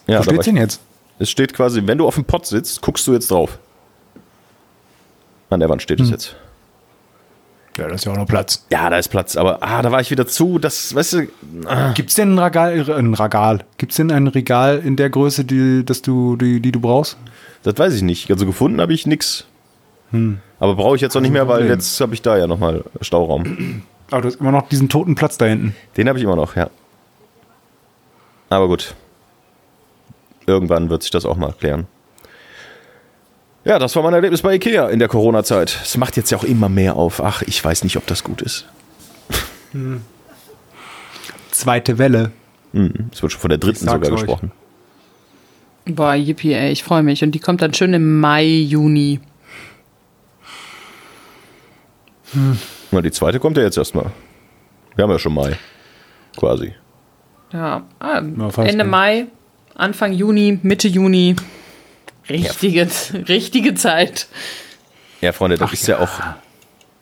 Ja, Wo ich- denn jetzt? Es steht quasi, wenn du auf dem Pott sitzt, guckst du jetzt drauf. An der Wand steht es jetzt. Ja, das ist ja auch noch Platz. Ja, da ist Platz, aber ah, da war ich wieder zu, das, weißt du, Gibt es denn ein Regal, ein Regal? Gibt es denn ein Regal in der Größe, die, dass du, die, die du brauchst? das weiß ich nicht. Also gefunden habe ich nix. Aber brauche ich jetzt auch nicht mehr, weil jetzt habe ich da ja nochmal Stauraum. Aber du hast immer noch diesen toten Platz da hinten. Den habe ich immer noch, ja. Aber gut. Irgendwann wird sich das auch mal klären. Ja, das war mein Erlebnis bei Ikea in der Corona-Zeit. Es macht jetzt ja auch immer mehr auf. Ach, ich weiß nicht, ob das gut ist. Zweite Welle. Mhm. Es wird schon von der dritten sogar euch. gesprochen. Boah, yippie, ey, ich freue mich. Und die kommt dann schön im Mai, Juni. Na, die zweite kommt ja jetzt erstmal. Wir haben ja schon Mai. Quasi. Ja, ah, Ja, fast, Ende ja. Mai, Anfang Juni, Mitte Juni. Richtige, richtige Zeit. Ja, Freunde, das ist ja. auch.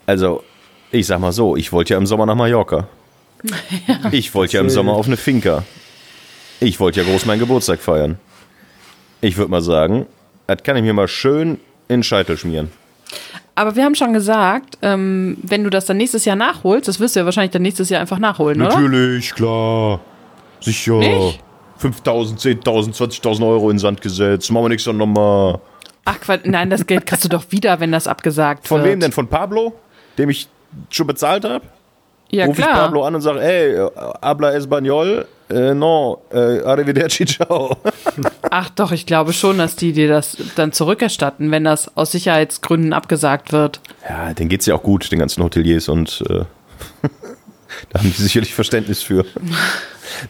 Also, ich sag mal so, ich wollte ja im Sommer nach Mallorca. Ich wollte ja im Sommer auf eine Finca. Ich wollte ja groß meinen Geburtstag feiern. Ich würde mal sagen, das kann ich mir mal schön in den Scheitel schmieren. Aber wir haben schon gesagt, ähm, wenn du das dann nächstes Jahr nachholst, das wirst du ja wahrscheinlich dann nächstes Jahr einfach nachholen, oder? Natürlich, klar. Sicher. Nicht? 5.000, 10.000, 20.000 Euro in den Sand gesetzt. Machen wir nichts dann nochmal. Ach Quatsch, nein, das Geld kriegst du doch wieder, wenn das abgesagt Von wird. wem denn? Von Pablo? Dem ich schon bezahlt habe? Ja, Ruf ich klar. Pablo an und sage, ey, habla español? Äh, no, äh, arrivederci, ciao. Ach doch, ich glaube schon, dass die dir das dann zurückerstatten, wenn das aus Sicherheitsgründen abgesagt wird. Ja, denen geht's ja auch gut, den ganzen Hoteliers und äh, da haben die sicherlich Verständnis für.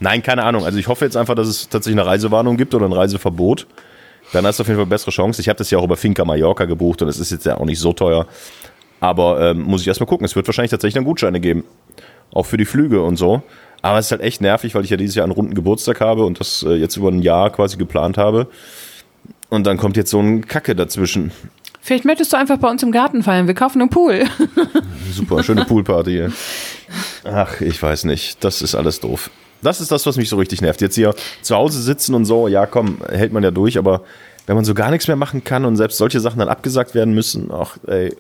Nein, keine Ahnung. Also ich hoffe jetzt einfach, dass es tatsächlich eine Reisewarnung gibt oder ein Reiseverbot. Dann hast du auf jeden Fall bessere Chance. Ich habe das ja auch über Finca Mallorca gebucht und es ist jetzt ja auch nicht so teuer. Aber ähm, muss ich erstmal gucken. Es wird wahrscheinlich tatsächlich dann Gutscheine geben. Auch für die Flüge und so. Aber es ist halt echt nervig, weil ich ja dieses Jahr einen runden Geburtstag habe und das äh, jetzt über ein Jahr quasi geplant habe. Und dann kommt jetzt so ein Kacke dazwischen. Vielleicht möchtest du einfach bei uns im Garten feiern. Wir kaufen einen Pool. Super, schöne Poolparty hier. Ach, ich weiß nicht. Das ist alles doof. Das ist das, was mich so richtig nervt. Jetzt hier zu Hause sitzen und so, ja komm, hält man ja durch, aber wenn man so gar nichts mehr machen kann und selbst solche Sachen dann abgesagt werden müssen, ach ey,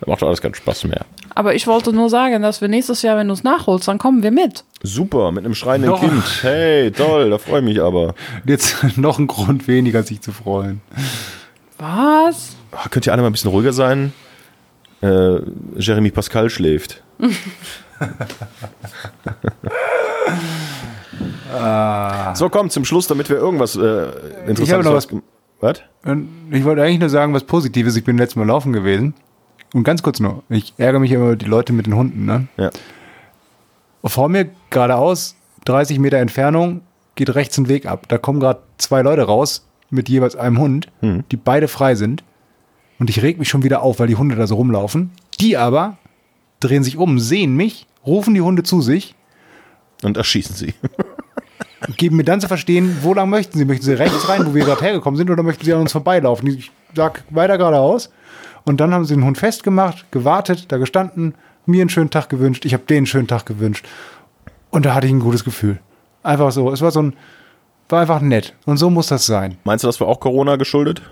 da macht doch alles keinen Spaß mehr. Aber ich wollte nur sagen, dass wir nächstes Jahr, wenn du es nachholst, dann kommen wir mit. Super, mit einem schreienden Noch. Kind. Hey, toll, da freue ich mich aber. Jetzt noch ein Grund weniger, sich zu freuen. Was? Ah, Könnt ihr alle mal ein bisschen ruhiger sein? Äh, Jeremy Pascal schläft. so, komm, zum Schluss, damit wir irgendwas äh, Interessantes... noch was- ausgem- Was? Und ich wollte eigentlich nur sagen, was Positives. Ich bin letztes Mal laufen gewesen. Und ganz kurz nur, ich ärgere mich immer über die Leute mit den Hunden. Ne? Ja. Vor mir geradeaus, 30 Meter Entfernung, geht rechts ein Weg ab. Da kommen gerade zwei Leute raus mit jeweils einem Hund, die beide frei sind. Und ich reg mich schon wieder auf, weil die Hunde da so rumlaufen. Die aber drehen sich um, sehen mich, rufen die Hunde zu sich, Und erschießen sie. geben mir dann zu verstehen, wo lang möchten sie? Möchten sie rechts rein, wo wir gerade hergekommen sind, oder möchten sie an uns vorbeilaufen? Ich sag weiter geradeaus. Und dann haben sie den Hund festgemacht, gewartet, da gestanden, mir einen schönen Tag gewünscht, ich habe denen einen schönen Tag gewünscht. Und da hatte ich ein gutes Gefühl. Einfach so. Es war so ein, war einfach nett. Und so muss das sein. Meinst du, das war auch Corona geschuldet?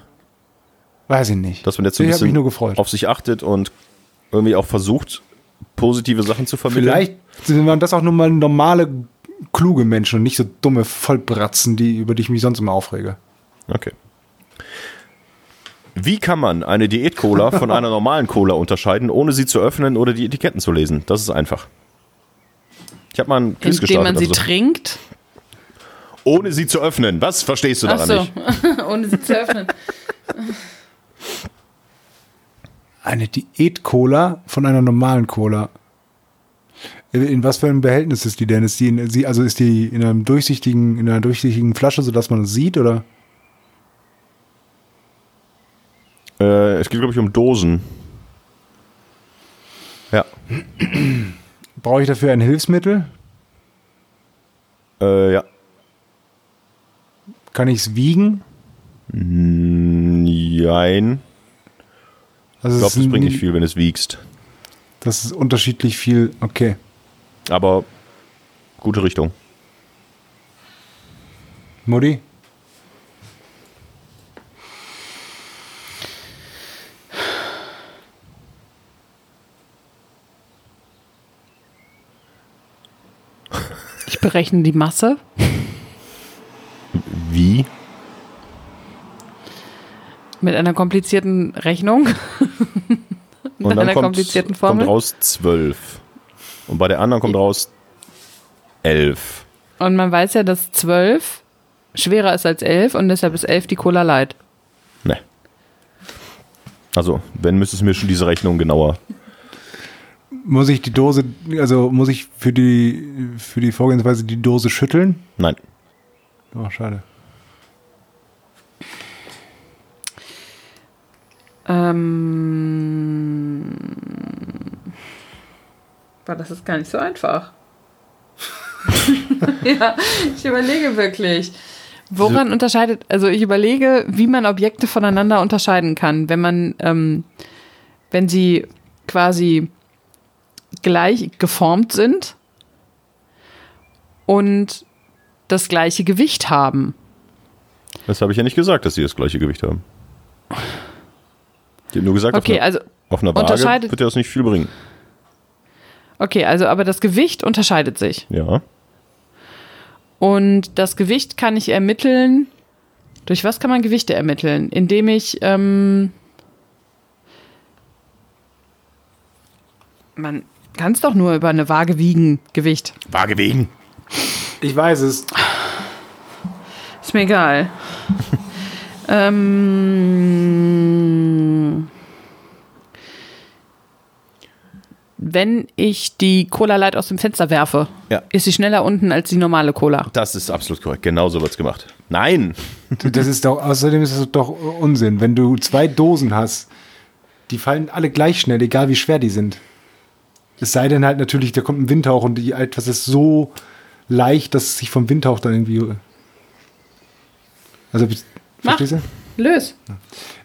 Weiß ich nicht. Dass man jetzt so ein ich bisschen nur gefreut. auf sich achtet und irgendwie auch versucht, positive Sachen zu vermitteln? Vielleicht waren das auch nur mal normale, kluge Menschen und nicht so dumme Vollbratzen, die, über die ich mich sonst immer aufrege. Okay. Wie kann man eine Diät-Cola von einer normalen Cola unterscheiden, ohne sie zu öffnen oder die Etiketten zu lesen? Das ist einfach. Ich habe mal einen Quiz Indem man gestartet. sie also, trinkt. Ohne sie zu öffnen. Was verstehst du Ach daran so, nicht? ohne sie zu öffnen. Eine Diät-Cola von einer normalen Cola. In was für einem Behältnis ist die denn? Ist die, in, sie, also ist die in einem durchsichtigen, in einer durchsichtigen Flasche, sodass man es sieht, oder? Äh, es geht, glaube ich, um Dosen. Ja. Brauche ich dafür ein Hilfsmittel? Äh, ja. Kann ich es wiegen? Jein. Also Ich glaube, es das bringt nicht viel, wenn es wiegst. Das ist unterschiedlich viel. Okay. Aber gute Richtung. Mutti? Ich berechne die Masse. Wie? Mit einer komplizierten Rechnung. Und Mit dann einer kommt, komplizierten kommt Formel. raus 12. Und bei der anderen kommt raus 11. Und man weiß ja, dass 12 schwerer ist als 11 und deshalb ist 11 die Cola Light. Ne. Also, wenn müsstest du mir schon diese Rechnung genauer. Muss ich die Dose, also muss ich für die, für die Vorgehensweise die Dose schütteln? Nein. Oh, schade. Ähm. War das ist gar nicht so einfach. ja, ich überlege wirklich. Woran unterscheidet, also ich überlege, wie man Objekte voneinander unterscheiden kann, wenn man, ähm, wenn sie quasi gleich geformt sind und das gleiche Gewicht haben. Das habe ich ja nicht gesagt, dass sie das gleiche Gewicht haben. Ich habe nur gesagt, Okay, auf, einer, also auf einer Waage unterscheidet- wird dir das nicht viel bringen. Okay, also aber das Gewicht unterscheidet sich. Ja. Und das Gewicht kann ich ermitteln. Durch was kann man Gewichte ermitteln? Indem ich. Ähm, man kann es doch nur über eine Waage wiegen, Gewicht. Waage wegen. Ich weiß es. Ist mir egal. ähm, wenn ich die Cola Light aus dem Fenster werfe, Ja. ist sie schneller unten als die normale Cola. Das ist absolut korrekt. Genau so wird's gemacht. Nein. Das ist doch, außerdem ist das doch Unsinn. Wenn du zwei Dosen hast, die fallen alle gleich schnell, egal wie schwer die sind. Es sei denn halt natürlich, da kommt ein Windhauch und die etwas ist so leicht, dass es sich vom Windhauch dann irgendwie. Also, Mach. verstehst du? Lös.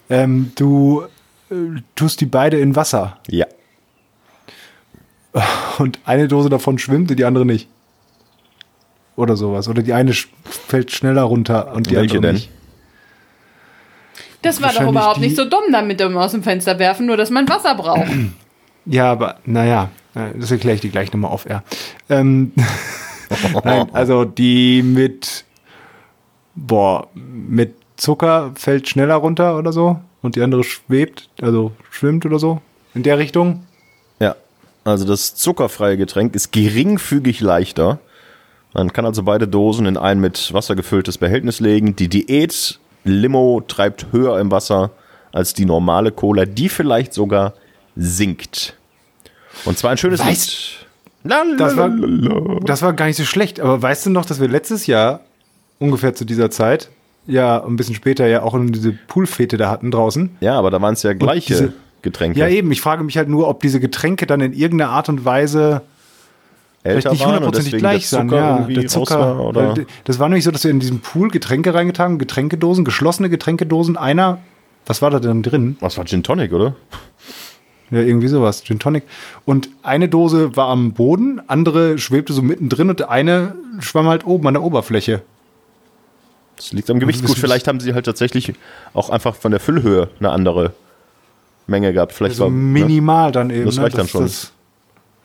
Ähm, du äh, tust die beide in Wasser Ja. und eine Dose davon schwimmt und die andere nicht. Oder sowas. Oder die eine fällt schneller runter und die Welche andere denn? nicht. Das war doch überhaupt nicht so dumm, damit um aus dem Fenster werfen, nur dass man Wasser braucht. Ja, aber naja, das erkläre ich dir gleich nochmal auf Air. Ähm, Nein, also die mit, boah, mit Zucker fällt schneller runter oder so und die andere schwebt, also schwimmt oder so in der Richtung. Also das zuckerfreie Getränk ist geringfügig leichter. Man kann also beide Dosen in ein mit Wasser gefülltes Behältnis legen. Die Diät Limo treibt höher im Wasser als die normale Cola, die vielleicht sogar sinkt. Und zwar ein schönes Weißt- Lied. Das war, das war gar nicht so schlecht, aber weißt du noch, dass wir letztes Jahr ungefähr zu dieser Zeit, ja, ein bisschen später ja auch diese Poolfete da hatten draußen. Ja, aber da waren es ja gleiche diese- Getränke. Ja, eben. Ich frage mich halt nur, ob diese Getränke dann in irgendeiner Art und Weise Älter vielleicht nicht hundertprozentig gleich sein. Ja, der Zucker. war, oder? das war nämlich so, dass wir in diesem Pool Getränke reingetan haben, Getränkedosen, geschlossene Getränkedosen. Einer, was war da denn drin? Was war Gin Tonic, oder? Ja, irgendwie sowas, Gin Tonic. Und eine Dose war am Boden, andere schwebte so mittendrin und eine schwamm halt oben an der Oberfläche. Das liegt am Gewicht. Das Gut, ist- vielleicht haben sie halt tatsächlich auch einfach von der Füllhöhe eine andere Menge gehabt. Vielleicht Also war, ne? minimal dann eben. Das ne? reicht dann schon. Das,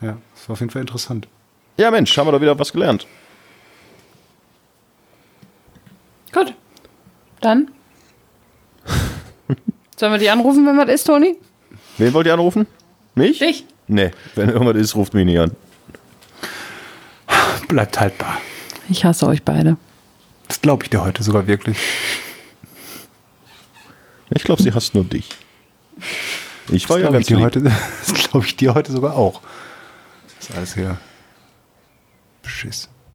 ja, das war auf jeden Fall interessant. Ja, Mensch, haben wir da wieder was gelernt. Gut. Dann. Sollen wir die anrufen, wenn was ist, Toni? Wen wollt ihr anrufen? Mich? Dich? Nee, wenn irgendwas ist, ruft mich nicht an. Bleibt haltbar. Ich hasse euch beide. Das glaube ich dir heute sogar wirklich. Ich glaube, sie hasst nur dich. Ich war Das ja glaube ich, ganz dir lieb. heute- das glaub ich dir heute sogar auch. Das ist alles hier. Beschiss.